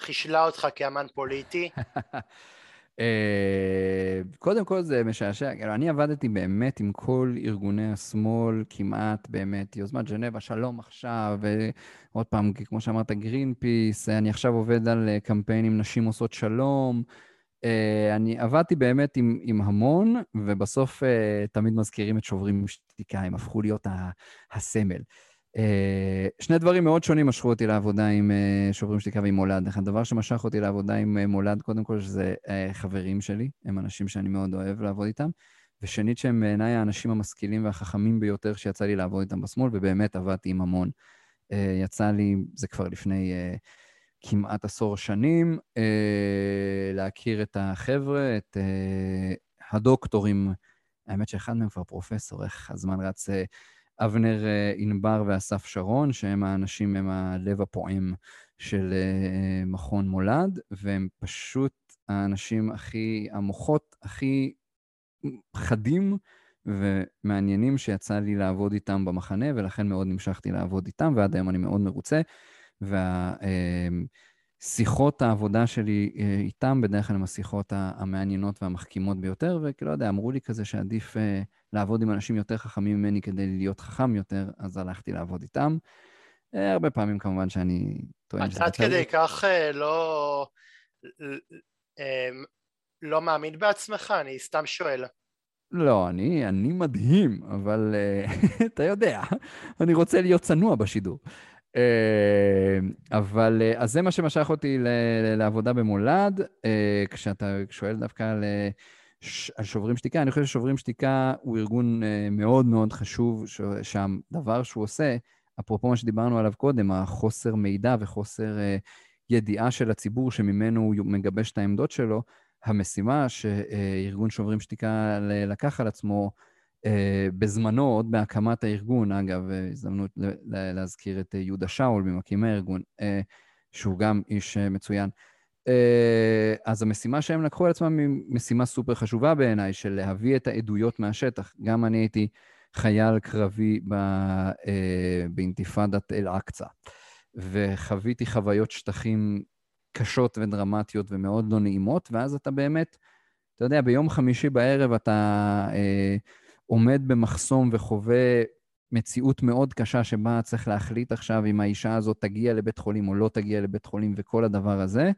חישלה אותך כאמן פוליטי? אה, קודם כל זה משעשע, כאילו, אני עבדתי באמת עם כל ארגוני השמאל, כמעט באמת, יוזמת ז'נבה, שלום עכשיו, ועוד פעם, כמו שאמרת, גרין פיס, אני עכשיו עובד על אה, קמפיינים נשים עושות שלום. אה, אני עבדתי באמת עם, עם המון, ובסוף תמיד מזכירים את שוברים שתיקה, הם הפכו להיות הסמל. אה, שני דברים מאוד שונים משכו אותי לעבודה עם אה, שוברים שתיקה ועם מולד. הדבר שמשך אותי לעבודה עם אה, מולד, קודם כל, שזה חברים שלי, הם אנשים שאני מאוד אוהב לעבוד איתם. ושנית, שהם בעיניי האנשים המשכילים והחכמים ביותר שיצא לי לעבוד איתם בשמאל, ובאמת עבדתי עם המון. יצא לי, זה כבר לפני כמעט עשור שנים, להכיר את החבר'ה, את הדוקטורים, האמת שאחד מהם כבר פרופסור, איך הזמן רץ, אבנר אה, ענבר ואסף שרון, שהם האנשים, הם הלב הפועם של אה, מכון מולד, והם פשוט האנשים הכי, המוחות הכי חדים ומעניינים שיצא לי לעבוד איתם במחנה, ולכן מאוד נמשכתי לעבוד איתם, ועד היום אני מאוד מרוצה. והשיחות אה, העבודה שלי איתם בדרך כלל הם השיחות המעניינות והמחכימות ביותר, וכאילו, יודע, אמרו לי כזה שעדיף לעבוד עם אנשים יותר חכמים ממני כדי להיות חכם יותר, אז הלכתי לעבוד איתם. אה, הרבה פעמים כמובן שאני טוען שזה... עד כדי כך אה, לא... אה, לא מאמין בעצמך? אני סתם שואל. לא, אני, אני מדהים, אבל אתה יודע, אני רוצה להיות צנוע בשידור. אבל, אז זה מה שמשך אותי לעבודה במולד, כשאתה שואל דווקא על על שוברים שתיקה, אני חושב ששוברים שתיקה הוא ארגון אה, מאוד מאוד חשוב, שהדבר שהוא עושה, אפרופו מה שדיברנו עליו קודם, החוסר מידע וחוסר אה, ידיעה של הציבור שממנו הוא מגבש את העמדות שלו, המשימה שארגון שוברים שתיקה לקח על עצמו אה, בזמנו, עוד בהקמת הארגון, אגב, הזדמנות להזכיר את יהודה שאול ממקימי הארגון, שהוא גם איש מצוין. אה, אז המשימה שהם לקחו על עצמם היא משימה סופר חשובה בעיניי, של להביא את העדויות מהשטח. גם אני הייתי חייל קרבי אה, באינתיפאדת אל-אקצא, וחוויתי חוויות שטחים קשות ודרמטיות ומאוד לא נעימות, ואז אתה באמת, אתה יודע, ביום חמישי בערב אתה אה, עומד במחסום וחווה מציאות מאוד קשה שבה צריך להחליט עכשיו אם האישה הזאת תגיע לבית חולים או לא תגיע לבית חולים וכל הדבר הזה.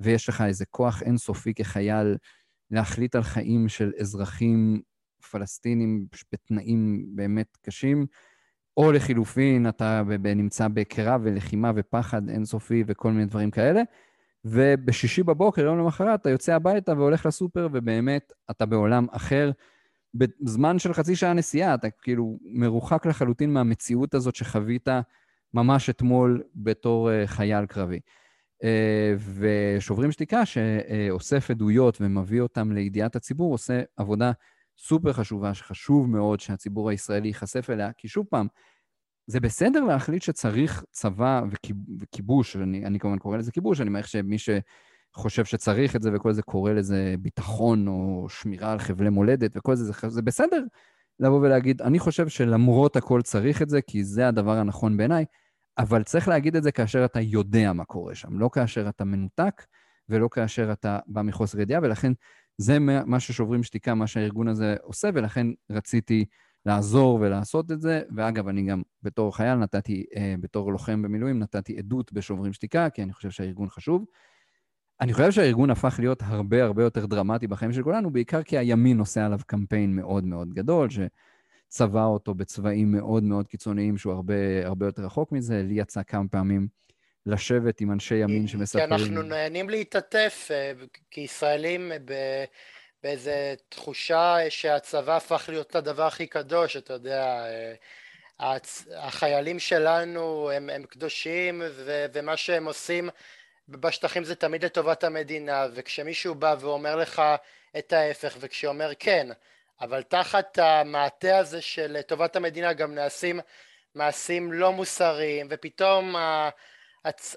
ויש לך איזה כוח אינסופי כחייל להחליט על חיים של אזרחים פלסטינים בתנאים באמת קשים, או לחילופין, אתה נמצא בקרב ולחימה ופחד אינסופי וכל מיני דברים כאלה, ובשישי בבוקר, יום למחרת, אתה יוצא הביתה והולך לסופר, ובאמת, אתה בעולם אחר. בזמן של חצי שעה נסיעה, אתה כאילו מרוחק לחלוטין מהמציאות הזאת שחווית ממש אתמול בתור uh, חייל קרבי. אה, ושוברים שתיקה, שאוסף עדויות ומביא אותם לידיעת הציבור, עושה עבודה סופר חשובה, שחשוב מאוד שהציבור הישראלי ייחשף אליה, כי שוב פעם, זה בסדר להחליט שצריך צבא וכיבוש, אני, אני כמובן קורא לזה כיבוש, אני מעריך שמי שחושב שצריך את זה וכל זה קורא לזה ביטחון או שמירה על חבלי מולדת וכל זה, זה, זה בסדר לבוא ולהגיד, אני חושב שלמרות הכל צריך את זה, כי זה הדבר הנכון בעיניי, אבל צריך להגיד את זה כאשר אתה יודע מה קורה שם, לא כאשר אתה מנותק ולא כאשר אתה בא מחוסר ידיעה, ולכן זה מה ששוברים שתיקה, מה שהארגון הזה עושה, ולכן רציתי לעזור ולעשות את זה. ואגב, אני גם בתור חייל נתתי, אה, בתור לוחם במילואים, נתתי עדות בשוברים שתיקה, כי אני חושב שהארגון חשוב. אני חושב שהארגון הפך להיות הרבה הרבה יותר דרמטי בחיים של כולנו, בעיקר כי הימין עושה עליו קמפיין מאוד מאוד גדול, ש... צבע אותו בצבעים מאוד מאוד קיצוניים, שהוא הרבה, הרבה יותר רחוק מזה. לי יצא כמה פעמים לשבת עם אנשי ימין שמספרים... כי אנחנו נהנים להתעטף אה, כישראלים באיזו תחושה שהצבא הפך להיות הדבר הכי קדוש, אתה יודע, אה, החיילים שלנו הם, הם קדושים ו, ומה שהם עושים בשטחים זה תמיד לטובת המדינה וכשמישהו בא ואומר לך את ההפך וכשאומר כן אבל תחת המעטה הזה של טובת המדינה גם נעשים מעשים לא מוסריים, ופתאום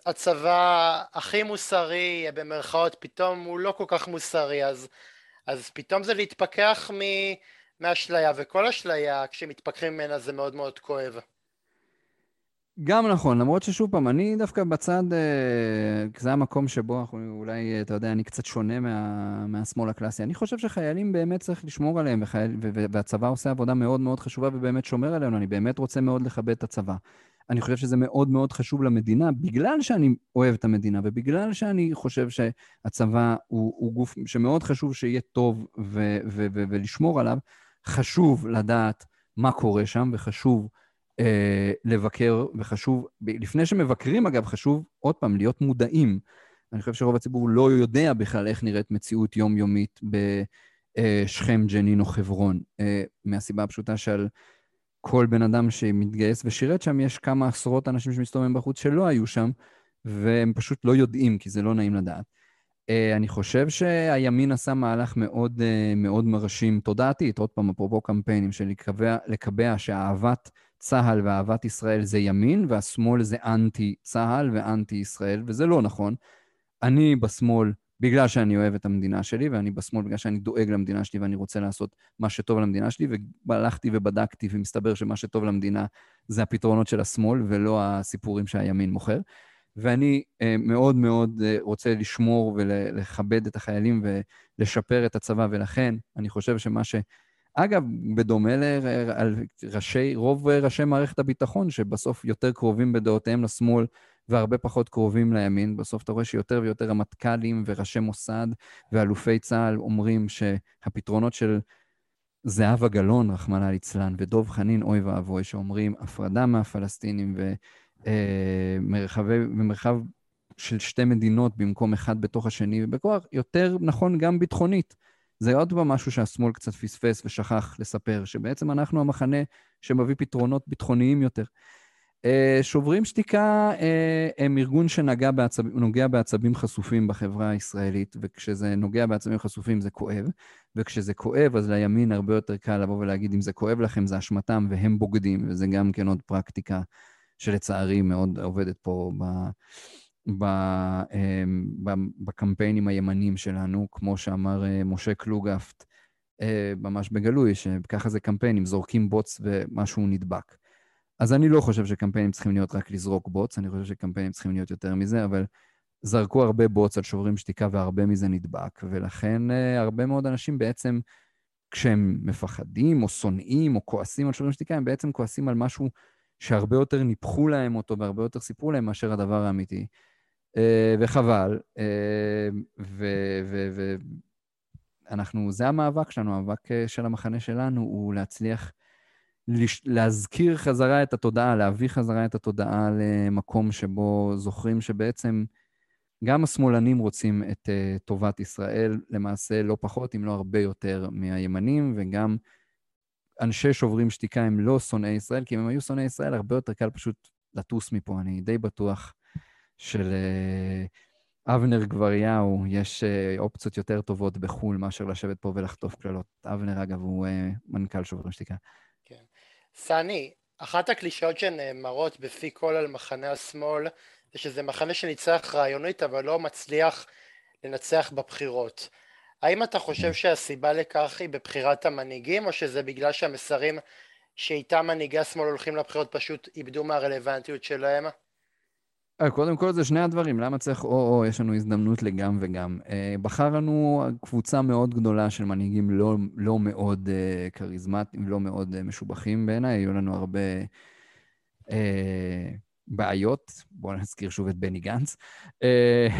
הצבא הכי מוסרי, במרכאות, פתאום הוא לא כל כך מוסרי, אז, אז פתאום זה להתפכח. מאשליה, וכל אשליה, כשמתפכחים ממנה זה מאוד מאוד כואב. גם נכון, למרות ששוב פעם, אני דווקא בצד, אה, זה המקום שבו אנחנו אולי, אתה יודע, אני קצת שונה מה, מהשמאל הקלאסי. אני חושב שחיילים באמת צריך לשמור עליהם, וחייל, והצבא עושה עבודה מאוד מאוד חשובה ובאמת שומר עלינו, אני באמת רוצה מאוד לכבד את הצבא. אני חושב שזה מאוד מאוד חשוב למדינה, בגלל שאני אוהב את המדינה ובגלל שאני חושב שהצבא הוא, הוא גוף שמאוד חשוב שיהיה טוב ו, ו, ו, ולשמור עליו, חשוב לדעת מה קורה שם וחשוב אה, לבקר, וחשוב, לפני שמבקרים אגב, חשוב עוד פעם להיות מודעים. אני חושב שרוב הציבור לא יודע בכלל איך נראית מציאות יומיומית בשכם, ג'נין או חברון, אה, מהסיבה הפשוטה שעל כל בן אדם שמתגייס ושירת שם, יש כמה עשרות אנשים שמסתובבים בחוץ שלא היו שם, והם פשוט לא יודעים, כי זה לא נעים לדעת. Uh, אני חושב שהימין עשה מהלך מאוד, uh, מאוד מרשים תודעתית, עוד פעם, אפרופו קמפיינים, של לקבע, לקבע שאהבת צה"ל ואהבת ישראל זה ימין, והשמאל זה אנטי צה"ל ואנטי ישראל, וזה לא נכון. אני בשמאל בגלל שאני אוהב את המדינה שלי, ואני בשמאל בגלל שאני דואג למדינה שלי ואני רוצה לעשות מה שטוב למדינה שלי, והלכתי ובדקתי, ומסתבר שמה שטוב למדינה זה הפתרונות של השמאל ולא הסיפורים שהימין מוכר. ואני אה, מאוד מאוד אה, רוצה לשמור ולכבד את החיילים ולשפר את הצבא, ולכן אני חושב שמה ש... אגב, בדומה לראשי, רוב ראשי מערכת הביטחון, שבסוף יותר קרובים בדעותיהם לשמאל והרבה פחות קרובים לימין, בסוף אתה רואה שיותר ויותר רמטכ"לים וראשי מוסד ואלופי צה"ל אומרים שהפתרונות של זהבה גלאון, רחמנא ליצלן, ודוב חנין, אוי ואבוי, שאומרים הפרדה מהפלסטינים ומרחב אה, של שתי מדינות במקום אחד בתוך השני, ובכוח יותר נכון גם ביטחונית. זה עוד פעם משהו שהשמאל קצת פספס ושכח לספר, שבעצם אנחנו המחנה שמביא פתרונות ביטחוניים יותר. אה, שוברים שתיקה אה, הם ארגון שנוגע בעצבים, בעצבים חשופים בחברה הישראלית, וכשזה נוגע בעצבים חשופים זה כואב, וכשזה כואב אז לימין הרבה יותר קל לבוא ולהגיד אם זה כואב לכם זה אשמתם והם בוגדים, וזה גם כן עוד פרקטיקה שלצערי מאוד עובדת פה ב... אמ, בקמפיינים הימניים שלנו, כמו שאמר אה, משה קלוגפט אה, ממש בגלוי, שככה זה קמפיינים, זורקים בוץ ומשהו נדבק. אז אני לא חושב שקמפיינים צריכים להיות רק לזרוק בוץ, אני חושב שקמפיינים צריכים להיות יותר מזה, אבל זרקו הרבה בוץ על שוברים שתיקה והרבה מזה נדבק, ולכן אה, הרבה מאוד אנשים בעצם, כשהם מפחדים או שונאים או כועסים על שוברים שתיקה, הם בעצם כועסים על משהו שהרבה יותר ניפחו להם אותו והרבה יותר סיפרו להם מאשר הדבר האמיתי. אה, וחבל. אה, ואנחנו, זה המאבק שלנו, המאבק אה, של המחנה שלנו הוא להצליח להזכיר חזרה את התודעה, להביא חזרה את התודעה למקום שבו זוכרים שבעצם גם השמאלנים רוצים את טובת ישראל, למעשה לא פחות, אם לא הרבה יותר מהימנים, וגם אנשי שוברים שתיקה הם לא שונאי ישראל, כי אם הם היו שונאי ישראל, הרבה יותר קל פשוט לטוס מפה, אני די בטוח. של אה, אבנר גבריהו, יש אה, אופציות יותר טובות בחו"ל מאשר לשבת פה ולחטוף קללות. אבנר, אגב, הוא אה, מנכ"ל שוברים שתיקה. כן. סני, אחת הקלישאות שנאמרות בפי כל על מחנה השמאל, זה שזה מחנה שניצח רעיונית, אבל לא מצליח לנצח בבחירות. האם אתה חושב שהסיבה לכך היא בבחירת המנהיגים, או שזה בגלל שהמסרים שאיתם מנהיגי השמאל הולכים לבחירות פשוט איבדו מהרלוונטיות שלהם? אה, קודם כל זה שני הדברים, למה צריך או-או, יש לנו הזדמנות לגם וגם. Uh, בחרנו קבוצה מאוד גדולה של מנהיגים לא, לא מאוד uh, כריזמטיים, לא מאוד משובחים בעיניי, היו לנו הרבה uh, בעיות. בואו נזכיר שוב את בני גנץ. Uh,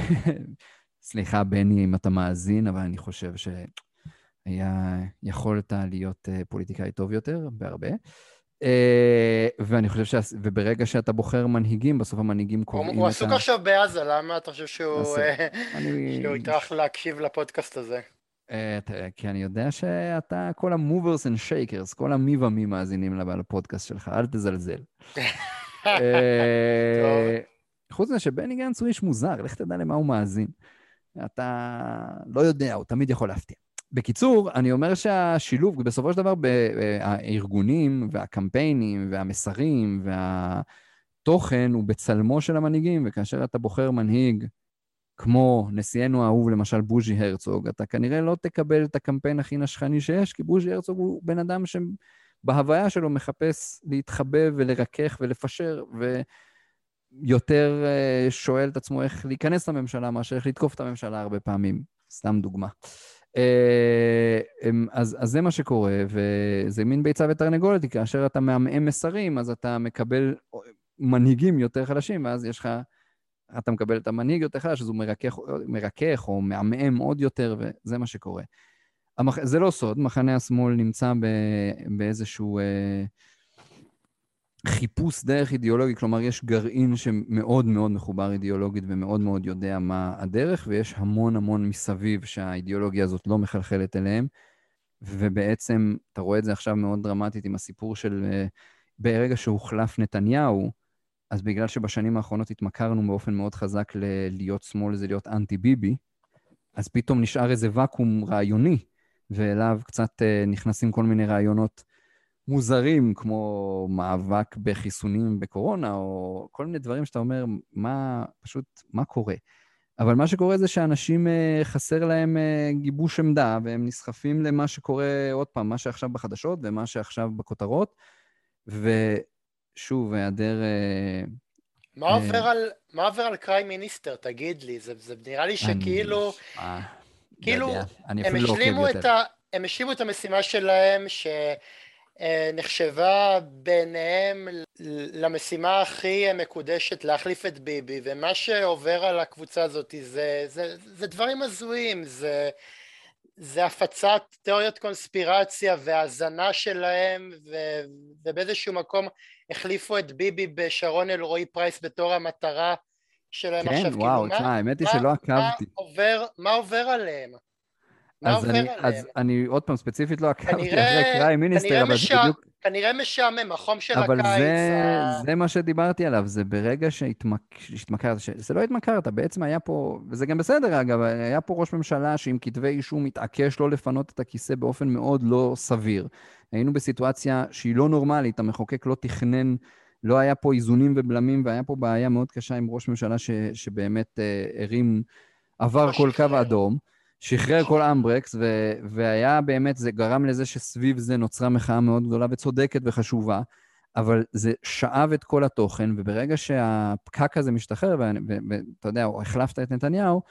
סליחה, בני, אם אתה מאזין, אבל אני חושב שהיה יכולת להיות פוליטיקאי טוב יותר, בהרבה. Uh, ואני חושב ש... וברגע שאתה בוחר מנהיגים, בסוף המנהיגים קובעים את ה... הוא עסוק עכשיו בעזה, למה אתה חושב שהוא שהוא יטרח להקשיב לפודקאסט הזה? Uh, כי אני יודע שאתה, כל ה-movers and shakers, כל המי ומי מאזינים לפודקאסט שלך, אל תזלזל. חוץ מזה שבני גנץ הוא איש מוזר, לך תדע למה הוא מאזין. אתה לא יודע, הוא תמיד יכול להפתיע. בקיצור, אני אומר שהשילוב, בסופו של דבר, הארגונים והקמפיינים והמסרים והתוכן הוא בצלמו של המנהיגים, וכאשר אתה בוחר מנהיג כמו נשיאנו האהוב, למשל בוז'י הרצוג, אתה כנראה לא תקבל את הקמפיין הכי נשכני שיש, כי בוז'י הרצוג הוא בן אדם שבהוויה שלו מחפש להתחבב ולרכך ולפשר, ויותר uh, שואל את עצמו איך להיכנס לממשלה מאשר איך לתקוף את הממשלה הרבה פעמים. סתם דוגמה. Uh, אז, אז זה מה שקורה, וזה מין ביצה ותרנגולת, כי כאשר אתה מעמעם מסרים, אז אתה מקבל מנהיגים יותר חלשים, ואז יש לך... אתה מקבל את המנהיג יותר חלש, אז הוא מרכך, מרכך או מעמעם עוד יותר, וזה מה שקורה. המח... זה לא סוד, מחנה השמאל נמצא ב... באיזשהו אה, חיפוש דרך אידיאולוגי, כלומר, יש גרעין שמאוד מאוד מחובר אידיאולוגית ומאוד מאוד יודע מה הדרך, ויש המון המון מסביב שהאידיאולוגיה הזאת לא מחלחלת אליהם, ובעצם, אתה רואה את זה עכשיו מאוד דרמטית עם הסיפור של... אה, ברגע שהוחלף נתניהו, אז בגלל שבשנים האחרונות התמכרנו באופן מאוד חזק ללהיות שמאל זה להיות אנטי ביבי, אז פתאום נשאר איזה ואקום רעיוני, ואליו קצת uh, נכנסים כל מיני רעיונות מוזרים, כמו מאבק בחיסונים בקורונה, או כל מיני דברים שאתה אומר, מה, פשוט, מה קורה? אבל מה שקורה זה שאנשים, uh, חסר להם uh, גיבוש עמדה, והם נסחפים למה שקורה, עוד פעם, מה שעכשיו בחדשות ומה שעכשיו בכותרות, ו... שוב, היעדר... אה, מה עובר על, מה עובר על קריי מיניסטר, תגיד לי, זה, זה נראה לי שכאילו, לא כאילו, הם לא השלימו, את ה, הם השלימו את המשימה שלהם שנחשבה ביניהם למשימה הכי מקודשת להחליף את ביבי, ומה שעובר על הקבוצה הזאת זה, זה, זה דברים הזויים, זה, זה הפצת תיאוריות קונספירציה והאזנה שלהם, ו, ובאיזשהו מקום החליפו את ביבי בשרון אלרועי פרייס בתור המטרה שלהם כן, עכשיו. כן, וואו, תשמע, האמת היא שלא עקבתי. מה עובר, מה עובר עליהם? מה עובר אני, עליהם? אז אני עוד פעם, ספציפית לא עקבתי אחרי קראי מיניסטר, אבל זה בדיוק... כנראה משעמם, החום של אבל הקיץ. אבל זה, ה... זה מה שדיברתי עליו, זה ברגע שהתמכרת. זה לא התמכרת, בעצם היה פה, וזה גם בסדר אגב, היה פה ראש ממשלה שעם כתבי אישום מתעקש לא לפנות את הכיסא באופן מאוד לא סביר. היינו בסיטואציה שהיא לא נורמלית, המחוקק לא תכנן, לא היה פה איזונים ובלמים, והיה פה בעיה מאוד קשה עם ראש ממשלה ש, שבאמת אה, הרים, עבר כל קו אדום. שחרר כל אמברקס, ו- והיה באמת, זה גרם לזה שסביב זה נוצרה מחאה מאוד גדולה וצודקת וחשובה, אבל זה שאב את כל התוכן, וברגע שהפקק הזה משתחרר, ואתה יודע, או החלפת את נתניהו,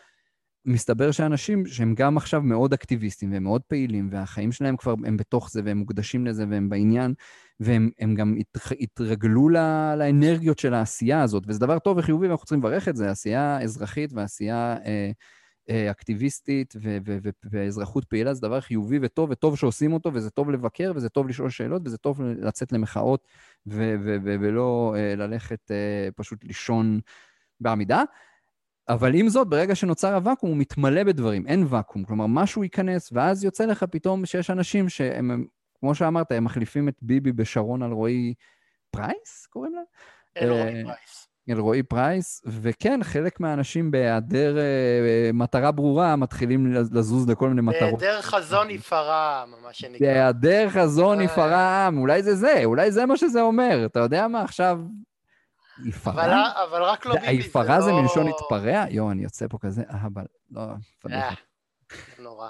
מסתבר שאנשים שהם גם עכשיו מאוד אקטיביסטים והם מאוד פעילים, והחיים שלהם כבר, הם בתוך זה והם מוקדשים לזה והם בעניין, והם גם התרגלו לאנרגיות של העשייה הזאת, וזה דבר טוב וחיובי ואנחנו צריכים לברך את זה, עשייה אזרחית ועשייה אה, אקטיביסטית ו- ו- ו- ואזרחות פעילה, זה דבר חיובי וטוב, וטוב שעושים אותו, וזה טוב לבקר, וזה טוב לשאול שאלות, וזה טוב לצאת למחאות ולא אה, ללכת אה, פשוט לישון בעמידה. אבל עם זאת, ברגע שנוצר הוואקום, הוא מתמלא בדברים, אין ואקום. כלומר, משהו ייכנס, ואז יוצא לך פתאום שיש אנשים שהם, כמו שאמרת, הם מחליפים את ביבי בשרון אלרעי פרייס, קוראים לה? אלרועי פרייס. אלרעי פרייס, וכן, חלק מהאנשים בהיעדר אה, מטרה ברורה מתחילים לזוז לכל מיני מטרות. בהיעדר חזון יפרע, מה שנקרא. בהיעדר חזון יפרע העם, אולי זה זה, אולי זה מה שזה אומר. אתה יודע מה, עכשיו יפרע? אבל, אבל רק לא ביבי, זה, לא... מלשון התפרע? יואו, אני יוצא פה כזה אהבל. לא, פדיחה. אה, נורא.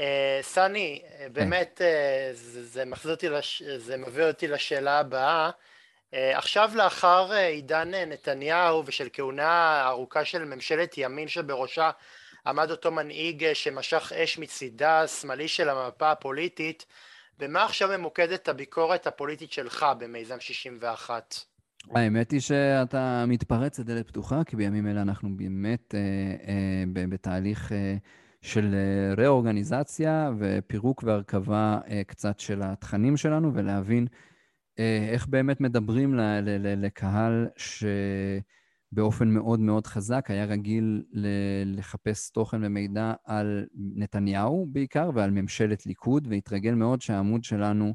אה, סני, אה, באמת, זה, זה. זה מביא אותי לשאלה הבאה. עכשיו לאחר עידן נתניהו ושל כהונה ארוכה של ממשלת ימין שבראשה עמד אותו מנהיג שמשך אש מצידה השמאלי של המפה הפוליטית, במה עכשיו ממוקדת הביקורת הפוליטית שלך במיזם 61? האמת היא שאתה מתפרץ לדלת פתוחה, כי בימים אלה אנחנו באמת אה, אה, בתהליך אה, של אה, ראורגניזציה ופירוק והרכבה אה, קצת של התכנים שלנו, ולהבין אה, איך באמת מדברים ל, ל, ל, לקהל שבאופן מאוד מאוד חזק היה רגיל ל, לחפש תוכן ומידע על נתניהו בעיקר ועל ממשלת ליכוד, והתרגל מאוד שהעמוד שלנו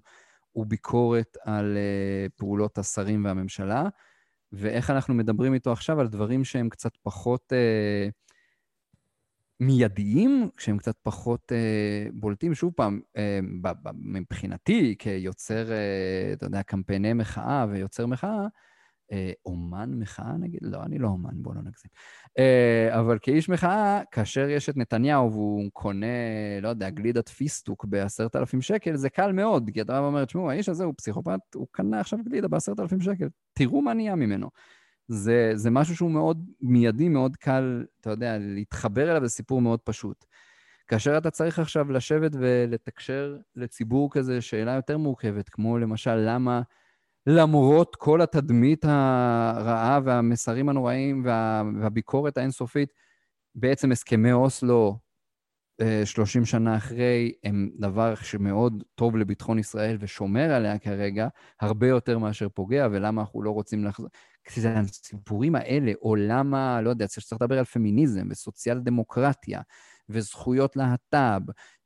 הוא ביקורת על uh, פעולות השרים והממשלה, ואיך אנחנו מדברים איתו עכשיו על דברים שהם קצת פחות uh, מיידיים, שהם קצת פחות uh, בולטים. שוב פעם, uh, ב- ב- מבחינתי, כיוצר, uh, אתה יודע, קמפייני מחאה ויוצר מחאה, אה, אומן מחאה נגיד? לא, אני לא אומן, בוא לא נגזים. אה, אבל כאיש מחאה, כאשר יש את נתניהו והוא קונה, לא יודע, גלידת פיסטוק בעשרת אלפים שקל, זה קל מאוד, כי אתה אומר, תשמעו, האיש הזה הוא פסיכופת, הוא קנה עכשיו גלידה בעשרת אלפים שקל, תראו מה נהיה ממנו. זה, זה משהו שהוא מאוד מיידי, מאוד קל, אתה יודע, להתחבר אליו, זה סיפור מאוד פשוט. כאשר אתה צריך עכשיו לשבת ולתקשר לציבור כזה שאלה יותר מורכבת, כמו למשל, למה למרות כל התדמית הרעה והמסרים הנוראים וה, והביקורת האינסופית, בעצם הסכמי אוסלו, 30 אה, שנה אחרי, הם דבר שמאוד טוב לביטחון ישראל ושומר עליה כרגע, הרבה יותר מאשר פוגע, ולמה אנחנו לא רוצים לחזור... הסיפורים האלה, או למה, לא יודע, צריך לדבר על פמיניזם וסוציאל דמוקרטיה, וזכויות להט"ב,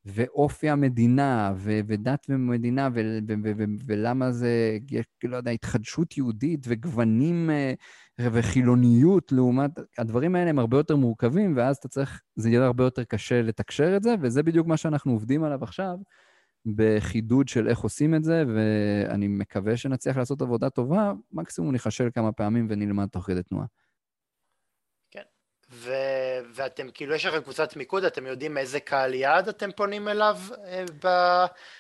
ואופי המדינה, ו- ודת ומדינה, ו- ו- ו- ו- ולמה זה, לא יודע, התחדשות יהודית וגוונים אה, וחילוניות לעומת, הדברים האלה הם הרבה יותר מורכבים, ואז אתה צריך, זה יהיה הרבה יותר קשה לתקשר את זה, וזה בדיוק מה שאנחנו עובדים עליו עכשיו, בחידוד של איך עושים את זה, ואני מקווה שנצליח לעשות עבודה טובה, מקסימום ניחשל כמה פעמים ונלמד תוך כדי תנועה. ו... ואתם כאילו יש לכם קבוצת מיקוד, אתם יודעים איזה קהל יעד אתם פונים אליו אה, ב...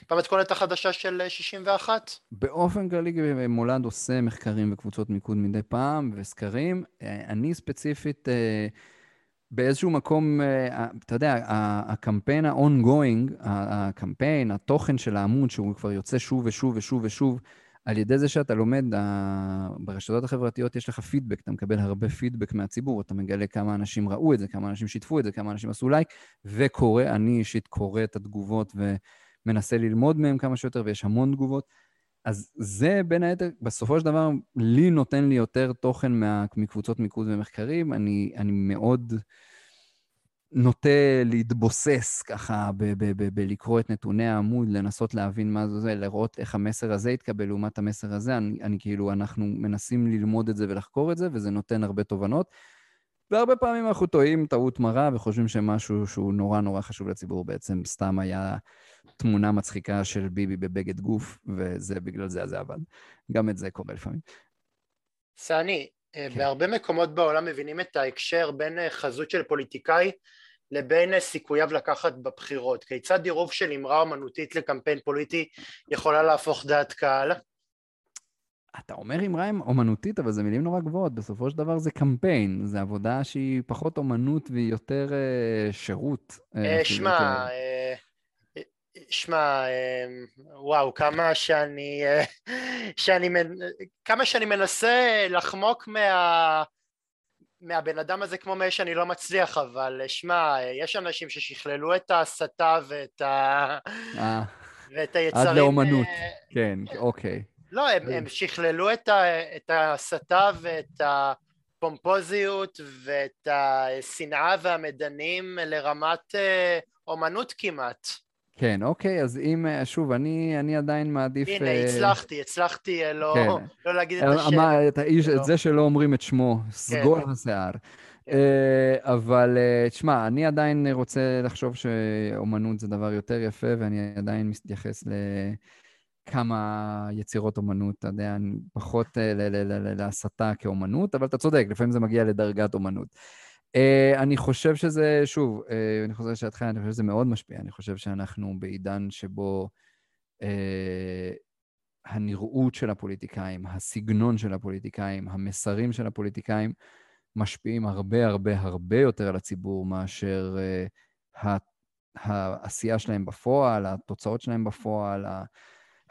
במתכונת החדשה של 61? באופן כללי מולד עושה מחקרים וקבוצות מיקוד מדי פעם וסקרים. אה, אני ספציפית אה, באיזשהו מקום, אתה יודע, הקמפיין ה-ongoing, הקמפיין, התוכן של העמוד שהוא כבר יוצא שוב ושוב ושוב ושוב, על ידי זה שאתה לומד, ברשתות החברתיות יש לך פידבק, אתה מקבל הרבה פידבק מהציבור, אתה מגלה כמה אנשים ראו את זה, כמה אנשים שיתפו את זה, כמה אנשים עשו לייק, וקורא, אני אישית קורא את התגובות ומנסה ללמוד מהם כמה שיותר, ויש המון תגובות. אז זה בין היתר, בסופו של דבר, לי נותן לי יותר תוכן מקבוצות מיקוד ומחקרים. אני, אני מאוד... נוטה להתבוסס ככה בלקרוא את נתוני העמוד, לנסות להבין מה זה, לראות איך המסר הזה יתקבל לעומת המסר הזה. אני, אני כאילו, אנחנו מנסים ללמוד את זה ולחקור את זה, וזה נותן הרבה תובנות. והרבה פעמים אנחנו טועים טעות מרה וחושבים שמשהו שהוא נורא נורא חשוב לציבור בעצם סתם היה תמונה מצחיקה של ביבי בבגד גוף, וזה בגלל זה זה עבד. גם את זה קורה לפעמים. סני, אה, כן. בהרבה מקומות בעולם מבינים את ההקשר בין אה, חזות של פוליטיקאי לבין סיכוייו לקחת בבחירות. כיצד עירוב של אמרה אומנותית לקמפיין פוליטי יכולה להפוך דעת קהל? אתה אומר אמרה אומנותית, אבל זה מילים נורא גבוהות. בסופו של דבר זה קמפיין, זה עבודה שהיא פחות אומנות והיא יותר אה, שירות. אה, אה שמע, אה, אה, שמע, וואו, כמה שאני, שאני, כמה שאני מנסה לחמוק מה... מהבן אדם הזה כמו מאש אני לא מצליח, אבל שמע, יש אנשים ששכללו את ההסתה ואת ה... אה, ואת היצרים... עד לאומנות, אה, כן, אוקיי. לא, הם, הם שכללו את, ה, את ההסתה ואת הפומפוזיות ואת השנאה והמדנים לרמת אה, אומנות כמעט. כן, אוקיי, אז אם, אה, שוב, אני, אני עדיין מעדיף... הנה, uh... הצלחתי, הצלחתי לא, כן. לא להגיד את השם. מה, את, האיש, את זה שלא אומרים את שמו, כן. סגור השיער. Uh, אבל uh, תשמע, אני עדיין רוצה לחשוב שאומנות זה דבר יותר יפה, ואני עדיין מתייחס לכמה יצירות אומנות, אתה יודע, פחות להסתה כאומנות, אבל אתה צודק, לפעמים זה מגיע לדרגת אומנות. Uh, אני חושב שזה, שוב, uh, אני חוזר לשאלתך, אני חושב שזה מאוד משפיע. אני חושב שאנחנו בעידן שבו uh, הנראות של הפוליטיקאים, הסגנון של הפוליטיקאים, המסרים של הפוליטיקאים, משפיעים הרבה הרבה הרבה יותר על הציבור מאשר uh, העשייה שלהם בפועל, התוצאות שלהם בפועל,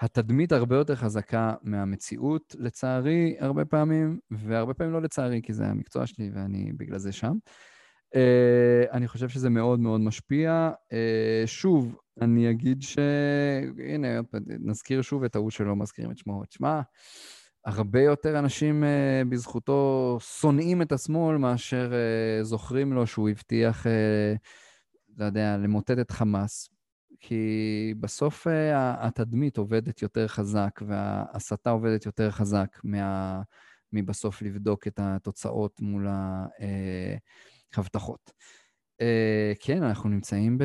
התדמית הרבה יותר חזקה מהמציאות, לצערי, הרבה פעמים, והרבה פעמים לא לצערי, כי זה המקצוע שלי ואני בגלל זה שם. Uh, אני חושב שזה מאוד מאוד משפיע. Uh, שוב, אני אגיד ש... הנה, נזכיר שוב את ההוא שלא מזכירים את שמו. תשמע, הרבה יותר אנשים uh, בזכותו שונאים את השמאל מאשר uh, זוכרים לו שהוא הבטיח, uh, לא יודע, למוטט את חמאס. כי בסוף אה, התדמית עובדת יותר חזק וההסתה עובדת יותר חזק מה, מבסוף לבדוק את התוצאות מול ההבטחות. אה, כן, אנחנו נמצאים ב...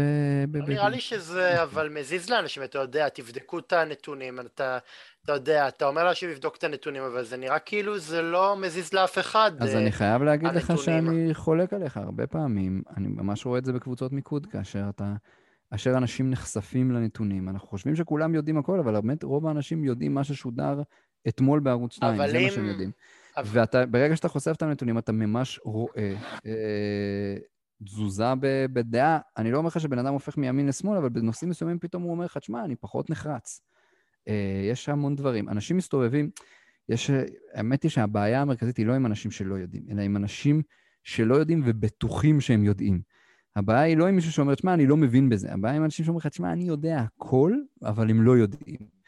לא נראה לי שזה אבל מזיז לאנשים, אתה יודע, תבדקו את הנתונים, אתה, אתה יודע, אתה אומר לאנשים לבדוק את הנתונים, אבל זה נראה כאילו זה לא מזיז לאף אחד. אז אה, אני חייב להגיד לך הנתונים. שאני חולק עליך הרבה פעמים. אני ממש רואה את זה בקבוצות מיקוד, כאשר אתה... אשר אנשים נחשפים לנתונים. אנחנו חושבים שכולם יודעים הכל, אבל באמת רוב האנשים יודעים מה ששודר אתמול בערוץ 2, אבל זה מה אם- שהם יודעים. אבל- וברגע שאתה חושף את הנתונים, אתה ממש רואה אה, תזוזה ב- בדעה. אני לא אומר לך שבן אדם הופך מימין לשמאל, אבל בנושאים מסוימים פתאום הוא אומר לך, תשמע, אני פחות נחרץ. אה, יש המון דברים. אנשים מסתובבים, יש, האמת היא שהבעיה המרכזית היא לא עם אנשים שלא יודעים, אלא עם אנשים שלא יודעים ובטוחים שהם יודעים. הבעיה היא לא עם מישהו שאומר, תשמע, אני לא מבין בזה. הבעיה עם אנשים שאומרים לך, תשמע, אני יודע הכל, אבל הם לא יודעים.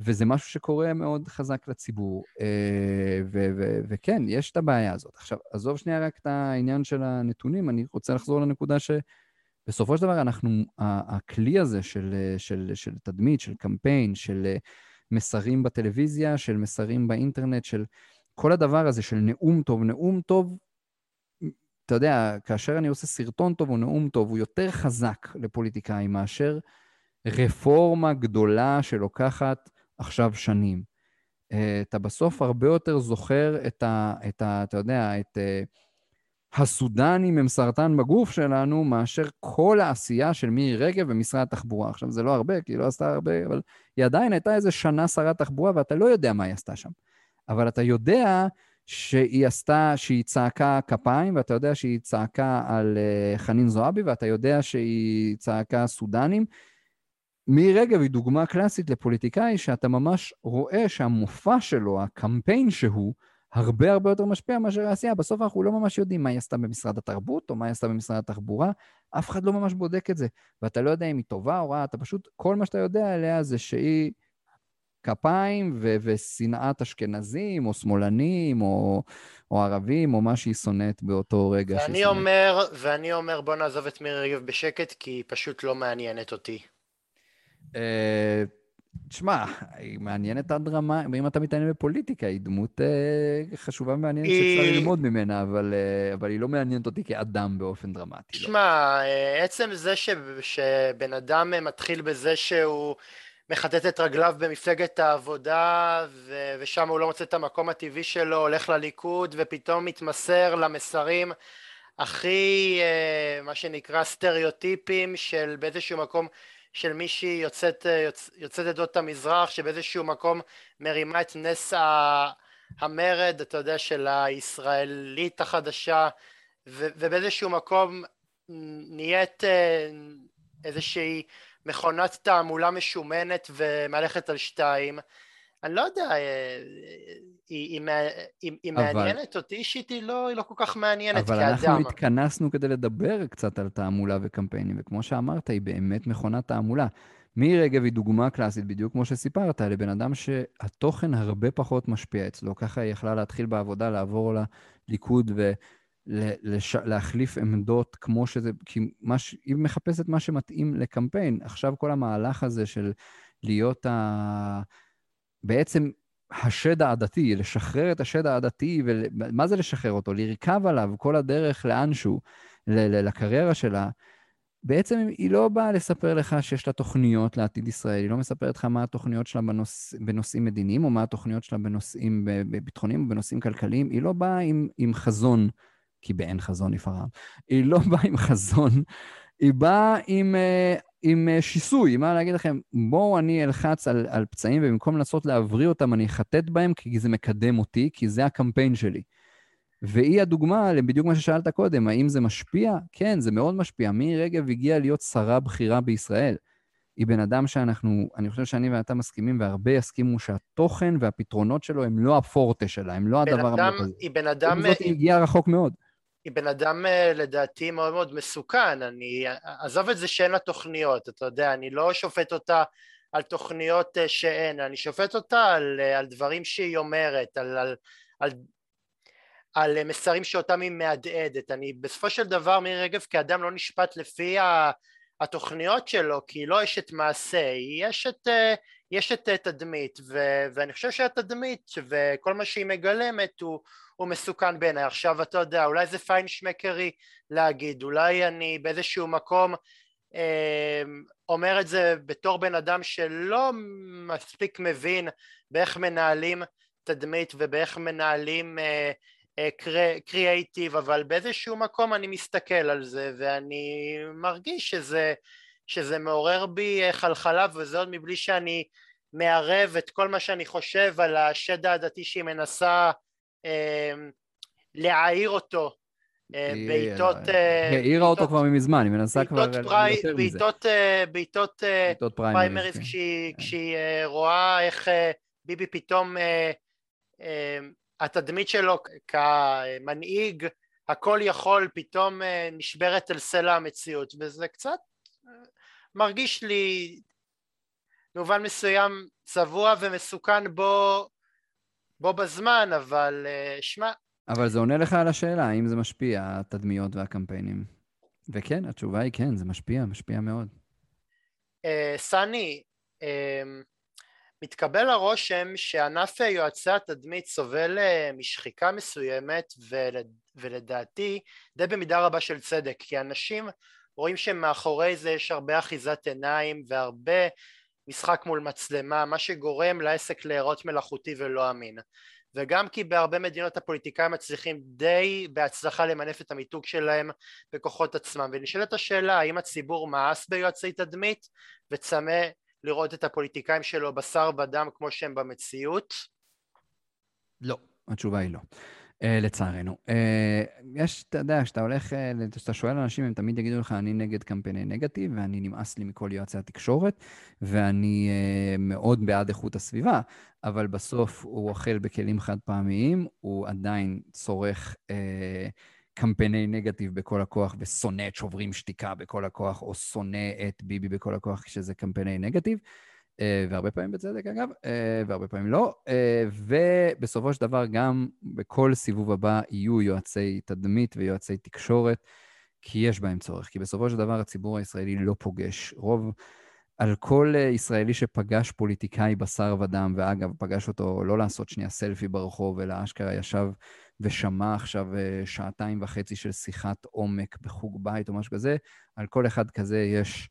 וזה משהו שקורה מאוד חזק לציבור. אה, וכן, יש את הבעיה הזאת. עכשיו, עזוב שנייה רק את העניין של הנתונים, אני רוצה לחזור לנקודה שבסופו של דבר אנחנו, הכלי הזה של, אה, של, של תדמית, של קמפיין, של אה, מסרים בטלוויזיה, של מסרים באינטרנט, של כל הדבר הזה של נאום טוב, נאום טוב, אתה יודע, כאשר אני עושה סרטון טוב או נאום טוב, הוא יותר חזק לפוליטיקאים מאשר רפורמה גדולה שלוקחת עכשיו שנים. אה, אתה בסוף הרבה יותר זוכר את ה... את ה אתה יודע, את... אה, הסודנים הם סרטן בגוף שלנו, מאשר כל העשייה של מירי רגב במשרד התחבורה. עכשיו, זה לא הרבה, כי היא לא עשתה הרבה, אבל היא עדיין הייתה איזה שנה שרת תחבורה, ואתה לא יודע מה היא עשתה שם. אבל אתה יודע שהיא עשתה, שהיא צעקה כפיים, ואתה יודע שהיא צעקה על uh, חנין זועבי, ואתה יודע שהיא צעקה סודנים. מירי רגב היא דוגמה קלאסית לפוליטיקאי שאתה ממש רואה שהמופע שלו, הקמפיין שהוא, הרבה הרבה יותר משפיע מאשר העשייה. בסוף אנחנו לא ממש יודעים מה היא עשתה במשרד התרבות, או מה היא עשתה במשרד התחבורה. אף אחד לא ממש בודק את זה. ואתה לא יודע אם היא טובה או רעה, אתה פשוט, כל מה שאתה יודע עליה זה שהיא כפיים ו- ושנאת אשכנזים, או שמאלנים, או, או ערבים, או מה שהיא שונאת באותו רגע. ואני שונאת. אומר, ואני אומר, בוא נעזוב את מירי רגב בשקט, כי היא פשוט לא מעניינת אותי. אה, תשמע, היא מעניינת עד רמה, אם אתה מתעניין בפוליטיקה, היא דמות אה, חשובה ומעניינת היא- שאפשר ללמוד ממנה, אבל, אה, אבל היא לא מעניינת אותי כאדם באופן דרמטי. לא. תשמע, אה, עצם זה ש... שבן אדם מתחיל בזה שהוא מחטט את רגליו במפלגת העבודה, ו... ושם הוא לא מוצא את המקום הטבעי שלו, הולך לליכוד, ופתאום מתמסר למסרים הכי, אה, מה שנקרא, סטריאוטיפים של באיזשהו מקום של מישהי יוצאת, אה, יוצ... יוצאת עדות המזרח, שבאיזשהו מקום מרימה את נס. המרד, אתה יודע, של הישראלית החדשה, ו... ובאיזשהו מקום נהיית אה, איזושהי מכונת תעמולה משומנת ומהלכת על שתיים. אני לא יודע, אה, היא, היא, היא, היא אבל- מעניינת אותי אישית, היא לא, היא לא כל כך מעניינת אבל כאדם. אנחנו התכנסנו כדי לדבר קצת על תעמולה וקמפיינים, וכמו שאמרת, היא באמת מכונת תעמולה. מירי רגב היא דוגמה קלאסית, בדיוק כמו שסיפרת, לבן אדם שהתוכן הרבה פחות משפיע אצלו. ככה היא יכלה להתחיל בעבודה, לעבור לליכוד ולהחליף עמדות כמו שזה, כי מה ש... היא מחפשת מה שמתאים לקמפיין. עכשיו כל המהלך הזה של להיות ה... בעצם השד העדתי, לשחרר את השד העדתי, ומה זה לשחרר אותו? לרכב עליו כל הדרך לאנשהו, ל- לקריירה שלה. בעצם היא לא באה לספר לך שיש לה תוכניות לעתיד ישראל, היא לא מספרת לך מה התוכניות שלה בנוש... בנושאים מדיניים, או מה התוכניות שלה בנושאים ביטחוניים, בנושאים כלכליים. היא לא באה עם, עם חזון, כי באין חזון יפרע. היא לא באה עם חזון, היא באה עם, אה, עם אה, שיסוי, מה להגיד לכם, בואו אני אלחץ על, על פצעים, ובמקום לנסות להבריא אותם, אני אחטט בהם, כי זה מקדם אותי, כי זה הקמפיין שלי. והיא הדוגמה לבדיוק מה ששאלת קודם, האם זה משפיע? כן, זה מאוד משפיע. מירי רגב הגיעה להיות שרה בכירה בישראל. היא בן אדם שאנחנו, אני חושב שאני ואתה מסכימים, והרבה יסכימו שהתוכן והפתרונות שלו הם לא הפורטה שלה, הם לא הדבר המרכזי. היא בן אדם, זאת, היא היא, הגיעה רחוק מאוד. היא בן אדם אה, לדעתי מאוד מאוד מסוכן, אני, עזוב את זה שאין לה תוכניות, אתה יודע, אני לא שופט אותה על תוכניות אה, שאין, אני שופט אותה על, אה, על דברים שהיא אומרת, על, על, על, על מסרים שאותם היא מהדהדת, אני בסופו של דבר מירי רגב כאדם לא נשפט לפי ה... התוכניות שלו, כי לא יש את מעשה, יש את, אה, יש את תדמית, ו, ואני חושב שהתדמית וכל מה שהיא מגלמת הוא, הוא מסוכן בעיניי. עכשיו אתה יודע, אולי זה פיינשמקרי להגיד, אולי אני באיזשהו מקום אה, אומר את זה בתור בן אדם שלא מספיק מבין באיך מנהלים תדמית ובאיך מנהלים קריאייטיב, אה, אבל באיזשהו מקום אני מסתכל על זה ואני מרגיש שזה, שזה מעורר בי אה, חלחלה וזה עוד מבלי שאני מערב את כל מה שאני חושב על השד העדתי שהיא מנסה אה, להעיר אותו אה, בעיטות... העירה אותו כבר מזמן, היא מנסה כבר יותר מזה. בעיטות פריימריז כן. כשהיא רואה איך ביבי פתאום התדמית שלו כמנהיג הכל יכול פתאום אה, נשברת אל סלע המציאות וזה קצת אה, מרגיש לי במובן מסוים צבוע ומסוכן בו, בו בזמן אבל אה, שמע. אבל זה עונה לך על השאלה האם זה משפיע התדמיות והקמפיינים? וכן התשובה היא כן זה משפיע משפיע מאוד. סני מתקבל הרושם שענף יועצי התדמית סובל אה, משחיקה מסוימת ול, ולדעתי די במידה רבה של צדק כי אנשים רואים שמאחורי זה יש הרבה אחיזת עיניים והרבה משחק מול מצלמה מה שגורם לעסק להיראות מלאכותי ולא אמין וגם כי בהרבה מדינות הפוליטיקאים מצליחים די בהצלחה למנף את המיתוג שלהם בכוחות עצמם ונשאלת השאלה האם הציבור מאס ביועצי תדמית וצמא לראות את הפוליטיקאים שלו בשר ודם כמו שהם במציאות? לא, התשובה היא לא. Uh, לצערנו. Uh, יש, אתה יודע, כשאתה הולך, uh, כשאתה שואל אנשים, הם תמיד יגידו לך, אני נגד קמפייני נגטיב, ואני נמאס לי מכל יועצי התקשורת, ואני מאוד בעד איכות הסביבה, אבל בסוף הוא אוכל בכלים חד פעמיים, הוא עדיין צורך... Uh, קמפייני נגטיב בכל הכוח ושונא את שוברים שתיקה בכל הכוח, או שונא את ביבי בכל הכוח כשזה קמפייני נגטיב, אה, והרבה פעמים בצדק אגב, אה, והרבה פעמים לא, אה, ובסופו של דבר גם בכל סיבוב הבא יהיו יועצי תדמית ויועצי תקשורת, כי יש בהם צורך, כי בסופו של דבר הציבור הישראלי לא פוגש. רוב... על כל ישראלי שפגש פוליטיקאי בשר ודם, ואגב, פגש אותו לא לעשות שנייה סלפי ברחוב, אלא אשכרה ישב ושמע עכשיו אה, שעתיים וחצי של שיחת עומק בחוג בית או משהו כזה, על כל אחד כזה יש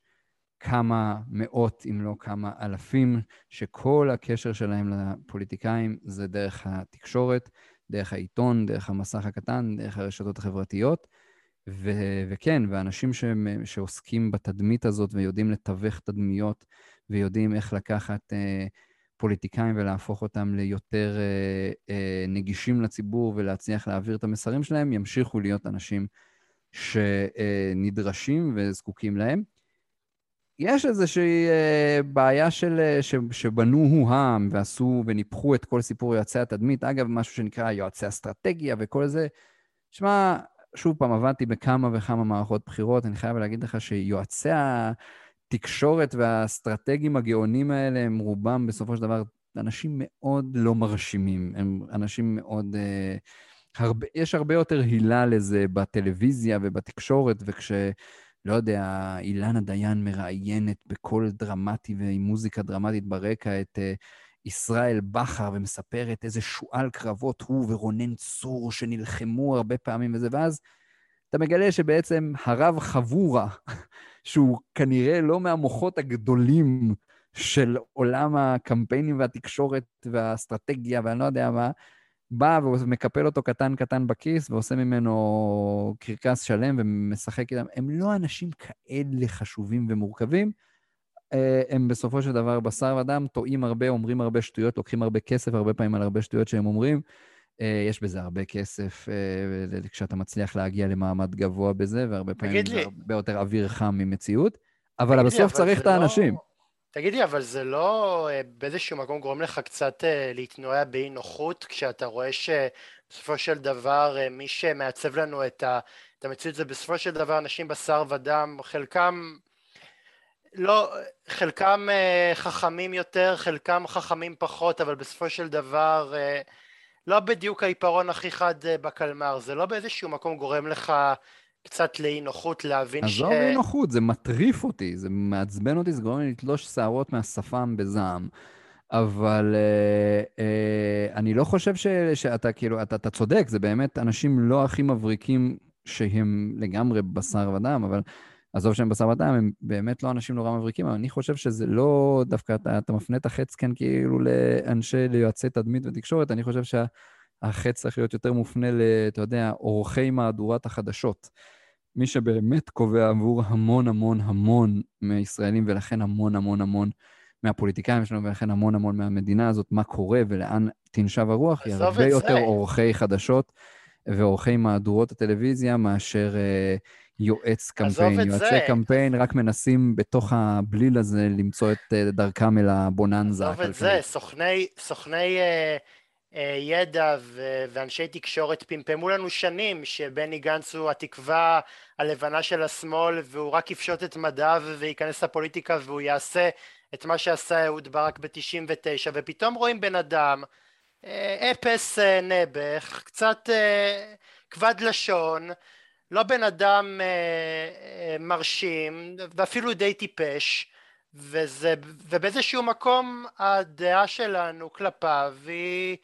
כמה מאות, אם לא כמה אלפים, שכל הקשר שלהם לפוליטיקאים זה דרך התקשורת, דרך העיתון, דרך המסך הקטן, דרך הרשתות החברתיות. ו- וכן, ואנשים ש- שעוסקים בתדמית הזאת ויודעים לתווך תדמיות ויודעים איך לקחת... אה, פוליטיקאים ולהפוך אותם ליותר אה, אה, נגישים לציבור ולהצליח להעביר את המסרים שלהם, ימשיכו להיות אנשים שנדרשים וזקוקים להם. יש איזושהי אה, בעיה של, אה, ש, שבנו הוא-עם ועשו וניפחו את כל סיפור יועצי התדמית. אגב, משהו שנקרא יועצי אסטרטגיה וכל זה. שמע, שוב פעם, עבדתי בכמה וכמה מערכות בחירות, אני חייב להגיד לך שיועצי התקשורת והאסטרטגים הגאונים האלה הם רובם בסופו של דבר אנשים מאוד לא מרשימים, הם אנשים מאוד... אה, הרבה, יש הרבה יותר הילה לזה בטלוויזיה ובתקשורת, וכש... לא יודע, אילנה דיין מראיינת בקול דרמטי ועם מוזיקה דרמטית ברקע את uh, ישראל בכר ומספרת איזה שועל קרבות הוא ורונן צור שנלחמו הרבה פעמים וזה, ואז אתה מגלה שבעצם הרב חבורה שהוא כנראה לא מהמוחות הגדולים של עולם הקמפיינים והתקשורת והאסטרטגיה ואני לא יודע מה, בא ומקפל אותו קטן קטן בכיס ועושה ממנו קרקס שלם ומשחק איתם. הם לא אנשים כאלה חשובים ומורכבים. אה, הם בסופו של דבר בשר ודם, טועים הרבה, אומרים הרבה שטויות, לוקחים הרבה כסף, הרבה פעמים על הרבה שטויות שהם אומרים. אה, יש בזה הרבה כסף אה, כשאתה מצליח להגיע למעמד גבוה בזה, והרבה פעמים זה הרבה יותר אוויר חם ממציאות, אבל בסוף צריך את האנשים. לא... תגיד לי, אבל זה לא אה, באיזשהו מקום גורם לך קצת להתנועע באי נוחות, כשאתה רואה שבסופו של דבר מי שמעצב לנו את, המציאות זה בסופו של דבר אנשים בשר ודם, חלקם לא, חלקם חכמים יותר, חלקם חכמים פחות, אבל בסופו של דבר לא בדיוק העיפרון הכי חד אה, בקלמר, זה לא באיזשהו מקום גורם לך קצת לאי נוחות להבין ש... עזוב אי נוחות, זה מטריף אותי, זה מעצבן אותי, זה גורם לי לתלוש שערות מהשפם בזעם. אבל uh, uh, אני לא חושב ש, שאתה כאילו, אתה, אתה צודק, זה באמת אנשים לא הכי מבריקים שהם לגמרי בשר ודם, אבל עזוב שהם בשר ודם, הם באמת לא אנשים נורא מבריקים, אבל אני חושב שזה לא דווקא, אתה, אתה מפנה את החץ כאן כאילו לאנשי, ליועצי תדמית ותקשורת, אני חושב שהחץ צריך להיות יותר מופנה ל, אתה יודע, עורכי מהדורת החדשות. מי שבאמת קובע עבור המון המון המון מהישראלים, ולכן המון המון המון מהפוליטיקאים שלנו, ולכן המון המון מהמדינה הזאת, מה קורה ולאן תנשב הרוח, היא הרבה יותר עורכי חדשות ועורכי מהדורות הטלוויזיה מאשר אה, יועץ קמפיין. יועצי זה. קמפיין רק מנסים בתוך הבליל הזה למצוא את אה, דרכם אל הבוננזה. עזוב את זה, סוכני, סוכני אה, ידע ו- ואנשי תקשורת פמפמו לנו שנים שבני גנץ הוא התקווה הלבנה של השמאל והוא רק יפשוט את מדעיו וייכנס לפוליטיקה והוא יעשה את מה שעשה אהוד ברק ב-99 ופתאום רואים בן אדם אה, אפס אה, נעבך, קצת אה, כבד לשון, לא בן אדם מרשים ואפילו די טיפש וזה, ובאיזשהו מקום הדעה שלנו כלפיו היא,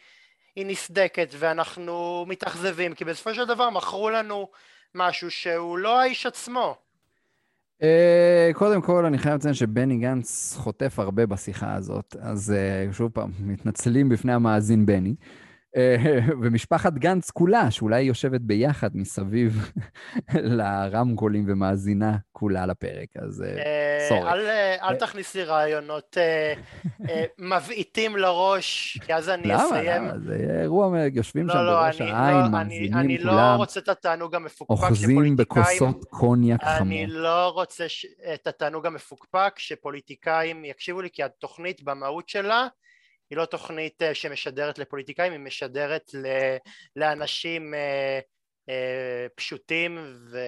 היא נסדקת ואנחנו מתאכזבים כי בסופו של דבר מכרו לנו משהו שהוא לא האיש עצמו Uh, קודם כל, אני חייב לציין שבני גנץ חוטף הרבה בשיחה הזאת, אז uh, שוב פעם, מתנצלים בפני המאזין בני. אה, ומשפחת גנץ כולה, שאולי יושבת ביחד מסביב לרמקולים ומאזינה כולה לפרק, אז סורי. אה, אל תכניס לי רעיונות מבעיטים לראש, כי אז אני אסיים. למה? זה אירוע, יושבים לא, שם לא, בראש העין, לא, מאזינים כולם. אני לא רוצה את התענוג המפוקפק אוחזים בכוסות קוניאק חמור. אני לא רוצה את התענוג המפוקפק שפוליטיקאים יקשיבו לי, כי התוכנית במהות שלה היא לא תוכנית אה, שמשדרת לפוליטיקאים, היא משדרת לאנשים אה, אה, פשוטים ו...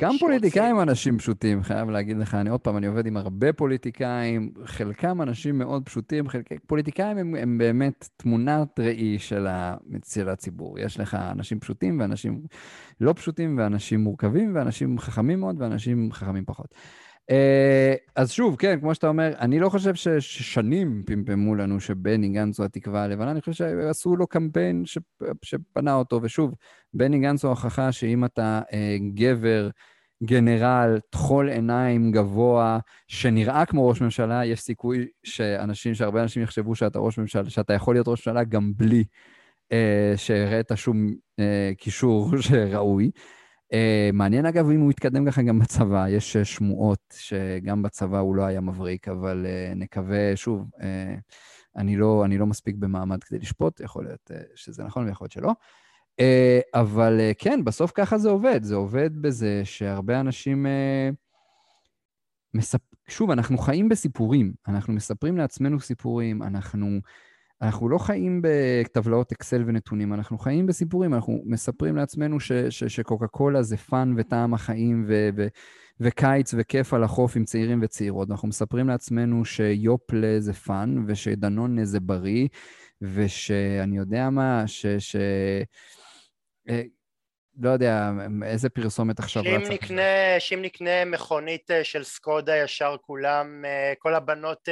גם פוליטיקאים אנשים פשוטים, חייב להגיד לך. אני עוד פעם, אני עובד עם הרבה פוליטיקאים, חלקם אנשים מאוד פשוטים, חלק... פוליטיקאים הם, הם באמת תמונת ראי של, ה... של הציבור. יש לך אנשים פשוטים ואנשים לא פשוטים, ואנשים מורכבים, ואנשים חכמים מאוד, ואנשים חכמים פחות. אה, אז שוב, כן, כמו שאתה אומר, אני לא חושב ששנים פמפמו לנו שבני גנץ הוא התקווה הלבנה, אני חושב שעשו לו קמפיין שפנה אותו, ושוב, בני גנץ הוא הוכחה שאם אתה אה, גבר, גנרל, טחול עיניים גבוה, שנראה כמו ראש ממשלה, יש סיכוי שאנשים, שהרבה אנשים יחשבו שאתה ראש ממשלה, שאתה יכול להיות ראש ממשלה גם בלי אה, שהראית שום קישור שראוי. Uh, מעניין אגב אם הוא יתקדם ככה גם בצבא, יש uh, שמועות שגם בצבא הוא לא היה מבריק, אבל uh, נקווה, שוב, uh, אני, לא, אני לא מספיק במעמד כדי לשפוט, יכול להיות uh, שזה נכון ויכול להיות שלא. Uh, אבל uh, כן, בסוף ככה זה עובד, זה עובד בזה שהרבה אנשים... Uh, מספ... שוב, אנחנו חיים בסיפורים, אנחנו מספרים לעצמנו סיפורים, אנחנו... אנחנו לא חיים בטבלאות אקסל ונתונים, אנחנו חיים בסיפורים, אנחנו מספרים לעצמנו ש, ש, שקוקה קולה זה fun וטעם החיים ו, ו, וקיץ וכיף על החוף עם צעירים וצעירות. אנחנו מספרים לעצמנו שיופלה זה fun ושדנון זה בריא, ושאני יודע מה, ש... ש... אה, לא יודע, איזה פרסומת עכשיו רצה. שאם נקנה מכונית אה, של סקודה ישר כולם, אה, כל הבנות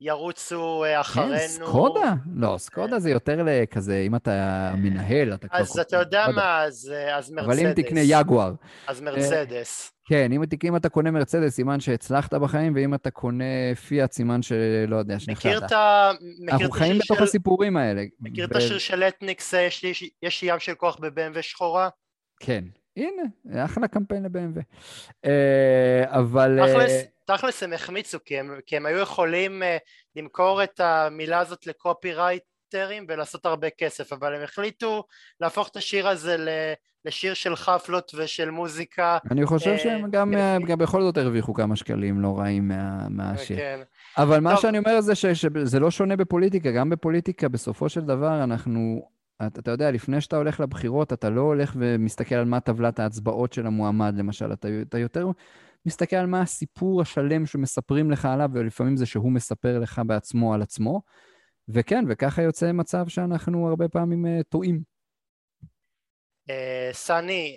ירוצו אה, אחרינו. כן, סקודה? לא, סקודה זה יותר לכזה, אם אתה מנהל, אתה כבר... אז אתה יודע מה, אז, אז מרצדס. אבל אם תקנה יגואר. אז מרצדס. כן, אם, אם אתה קונה מרצדס, סימן שהצלחת בחיים, ואם אתה קונה פיאט, סימן שלא יודע, שנכשלת. מכיר את ה... אנחנו חיים בתוך של... הסיפורים האלה. מכיר ו... את השיר של אתניקס, יש לי, יש ים של כוח ב-BMW שחורה? כן. הנה, אחלה קמפיין ל-BMW. אה, אבל... תכלס, תכלס הם החמיצו, כי הם, כי הם היו יכולים uh, למכור את המילה הזאת לקופי רייטרים ולעשות הרבה כסף, אבל הם החליטו להפוך את השיר הזה לשיר של חפלות ושל מוזיקה. אני חושב uh, שהם גם, uh, גם בכל זאת הרוויחו כמה שקלים לא רעים מה, מהשיר. כן. אבל מה. שאני אומר זה שזה לא שונה בפוליטיקה, גם בפוליטיקה בסופו של דבר אנחנו... אתה, אתה יודע, לפני שאתה הולך לבחירות, אתה לא הולך ומסתכל על מה טבלת ההצבעות של המועמד, למשל. אתה, אתה יותר מסתכל על מה הסיפור השלם שמספרים לך עליו, ולפעמים זה שהוא מספר לך בעצמו על עצמו. וכן, וככה יוצא מצב שאנחנו הרבה פעמים uh, טועים. סני,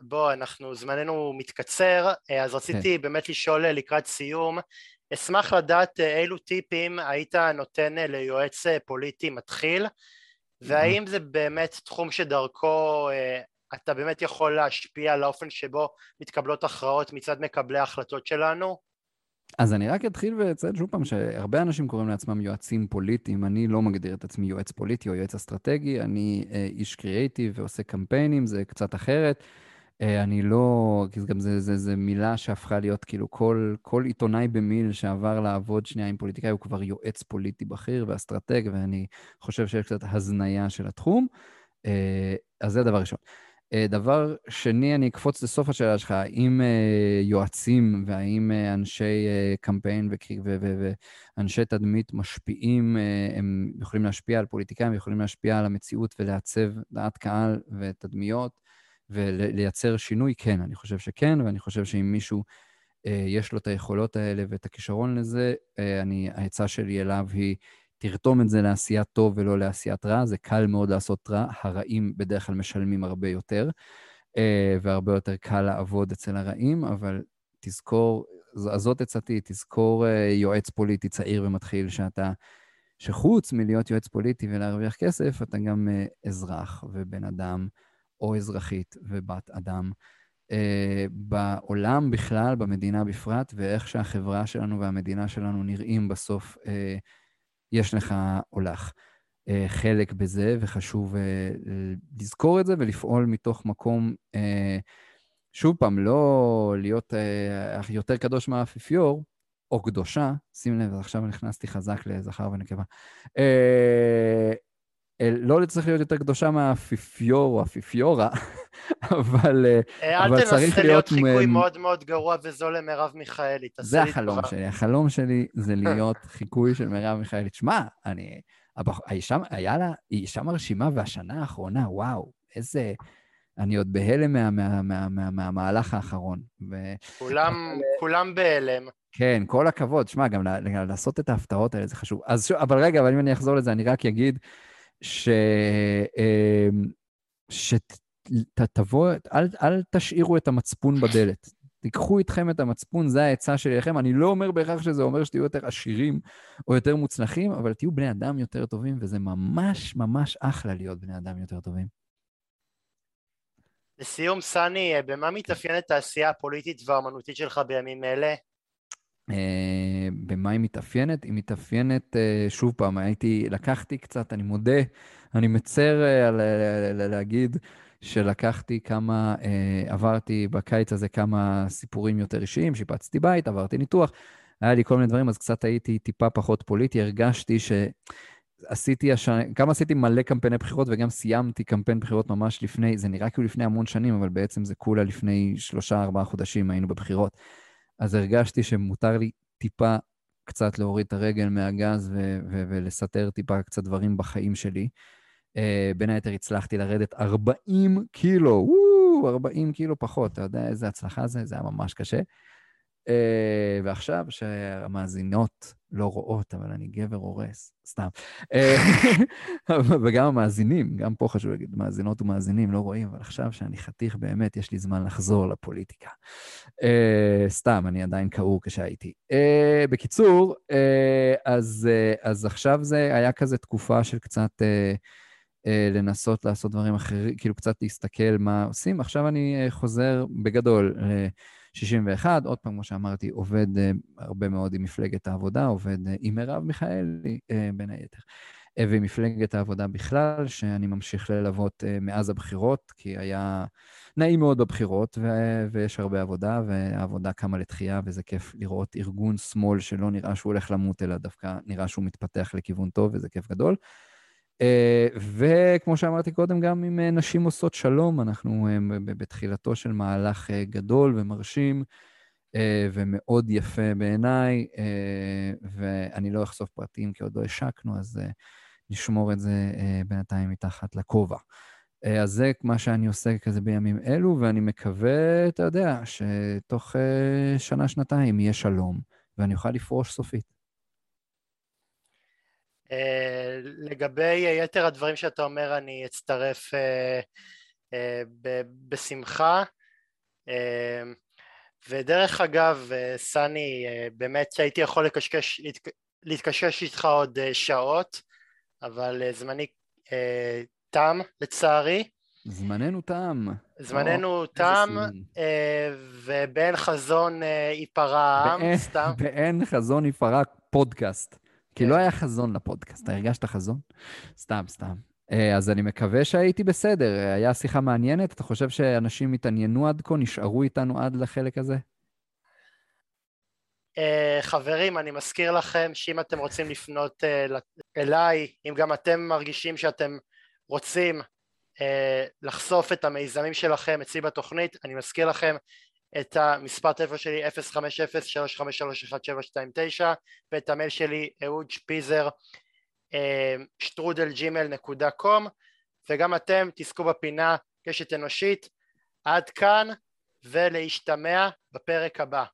בוא, אנחנו, זמננו מתקצר, אז רציתי כן. באמת לשאול לקראת סיום, אשמח לדעת אילו טיפים היית נותן ליועץ פוליטי מתחיל, והאם זה באמת תחום שדרכו אתה באמת יכול להשפיע על האופן שבו מתקבלות הכרעות מצד מקבלי ההחלטות שלנו? אז אני רק אתחיל ואציין שוב פעם שהרבה אנשים קוראים לעצמם יועצים פוליטיים. אני לא מגדיר את עצמי יועץ פוליטי או יועץ אסטרטגי, אני אה, איש קריאייטיב ועושה קמפיינים, זה קצת אחרת. אה, אני לא, כי גם זה, זה, זה מילה שהפכה להיות, כאילו, כל, כל עיתונאי במיל שעבר לעבוד שנייה עם פוליטיקאי הוא כבר יועץ פוליטי בכיר ואסטרטג, ואני חושב שיש קצת הזניה של התחום. אה, אז זה דבר ראשון. אה, דבר שני, אני אקפוץ לסוף השאלה שלך, האם uh, יועצים והאם uh, אנשי קמפיין ואנשי תדמית משפיעים, הם יכולים להשפיע על פוליטיקאים, יכולים להשפיע על המציאות ולעצב דעת קהל ותדמיות ולייצר שינוי? כן, אני חושב שכן, ואני חושב שאם מישהו יש לו את היכולות האלה ואת הכישרון לזה, אני, העצה שלי אליו היא תרתום את זה לעשיית טוב ולא לעשיית רע, זה קל מאוד לעשות רע, הרעים בדרך כלל משלמים הרבה יותר, אה, והרבה יותר קל לעבוד אצל הרעים, אבל תזכור, אז זאת עצתי, תזכור אה, יועץ פוליטי צעיר ומתחיל שאתה, שחוץ מלהיות יועץ פוליטי ולהרוויח כסף, אתה גם אה, אזרח ובן אדם, או אזרחית ובת אדם. Uh, בעולם בכלל, במדינה בפרט, ואיך שהחברה שלנו והמדינה שלנו נראים בסוף uh, יש לך או לך אה, חלק בזה, וחשוב אה, לזכור את זה ולפעול מתוך מקום, אה, שוב פעם, לא להיות יותר קדוש מהאפיפיור, או קדושה, שים לב, עכשיו נכנסתי חזק לזכר ונקבה. לא צריך להיות יותר קדושה מהאפיפיור או אפיפיורה, אבל, אבל צריך להיות... אל תנסה להיות חיקוי מאוד מאוד גרוע וזול למרב מיכאלי. זה החלום שלי. החלום שלי זה להיות חיקוי של מרב מיכאלי. שמע, אני... האישה, היה לה, היא אישה מרשימה, והשנה האחרונה, וואו, איזה... אני עוד בהלם מה, מה, מה, מה, מהמהלך האחרון. ו... כולם, כולם בהלם. כן, כל הכבוד. שמע, גם לעשות את ההפתעות האלה זה חשוב. אז, אבל רגע, אבל אם אני אחזור לזה, אני רק אגיד ש... אמ, שתבוא, אל, אל תשאירו את המצפון בדלת. תיקחו איתכם את המצפון, זה העצה שלי לכם. אני לא אומר בהכרח שזה אומר שתהיו יותר עשירים או יותר מוצלחים, אבל תהיו בני אדם יותר טובים, וזה ממש ממש אחלה להיות בני אדם יותר טובים. לסיום, סני, במה מתאפיינת העשייה הפוליטית והאמנותית שלך בימים אלה? אה, במה היא מתאפיינת? היא מתאפיינת, אה, שוב פעם, הייתי, לקחתי קצת, אני מודה, אני מצר אה, על להגיד שלקחתי כמה, עברתי בקיץ הזה כמה סיפורים יותר אישיים, שיפצתי בית, עברתי ניתוח, היה לי כל מיני דברים, אז קצת הייתי טיפה פחות פוליטי, הרגשתי ש... עשיתי השנה, גם עשיתי מלא קמפייני בחירות וגם סיימתי קמפיין בחירות ממש לפני, זה נראה כאילו לפני המון שנים, אבל בעצם זה כולה לפני שלושה, ארבעה חודשים היינו בבחירות. אז הרגשתי שמותר לי טיפה קצת להוריד את הרגל מהגז ו- ו- ולסתר טיפה קצת דברים בחיים שלי. Uh, בין היתר הצלחתי לרדת 40 קילו, וואו, 40 קילו פחות, אתה יודע איזה הצלחה זה? זה היה ממש קשה. Uh, ועכשיו שהמאזינות לא רואות, אבל אני גבר הורס, סתם. אה, וגם המאזינים, גם פה חשוב להגיד, מאזינות ומאזינים לא רואים, אבל עכשיו שאני חתיך באמת, יש לי זמן לחזור לפוליטיקה. Uh, סתם, אני עדיין כעור כשהייתי. Uh, בקיצור, uh, אז, uh, אז עכשיו זה היה כזה תקופה של קצת... Uh, לנסות לעשות דברים אחרים, כאילו קצת להסתכל מה עושים. עכשיו אני חוזר בגדול 61, עוד פעם, כמו שאמרתי, עובד uh, הרבה מאוד עם מפלגת העבודה, עובד uh, עם מרב מיכאלי, uh, בין היתר. ועם מפלגת העבודה בכלל, שאני ממשיך ללוות מאז הבחירות, כי היה נעים מאוד בבחירות, ו- ויש הרבה עבודה, והעבודה קמה לתחייה, וזה כיף לראות ארגון שמאל שלא נראה שהוא הולך למות, אלא דווקא נראה שהוא מתפתח לכיוון טוב, וזה כיף גדול. אה, וכמו שאמרתי קודם, גם עם אה, נשים עושות שלום, אנחנו אה, בתחילתו של מהלך גדול ומרשים ומאוד יפה בעיניי, ואני לא אחשוף פרטים כי עוד לא השקנו, אז נשמור את זה בינתיים מתחת לכובע. אז זה מה שאני עושה כזה בימים אלו, ואני מקווה, אתה יודע, שתוך שנה-שנתיים יהיה שלום, ואני אוכל לפרוש סופית. לגבי יתר הדברים שאתה אומר, אני אצטרף בשמחה. ודרך אגב, סני, באמת הייתי יכול לקשקש, להתקשקש איתך עוד שעות, אבל זמני תם לצערי. זמננו תם. זמננו תם, ובאין חזון ייפרע העם, סתם. באין חזון ייפרע פודקאסט. כי לא כן. היה חזון לפודקאסט, אתה הרגשת חזון? סתם, סתם. אה, אז אני מקווה שהייתי בסדר. היה שיחה מעניינת? אתה חושב שאנשים התעניינו עד כה, נשארו איתנו עד לחלק הזה? Uh, חברים, אני מזכיר לכם שאם אתם רוצים לפנות אליי, אם גם אתם מרגישים שאתם רוצים לחשוף את המיזמים שלכם אצלי בתוכנית, אני מזכיר לכם את המספר טלפון שלי 050-353-1729 ואת המייל שלי אהוד שפיזר שטרודל נקודה קום וגם אתם תזכו בפינה קשת אנושית. עד כאן ולהשתמע בפרק הבא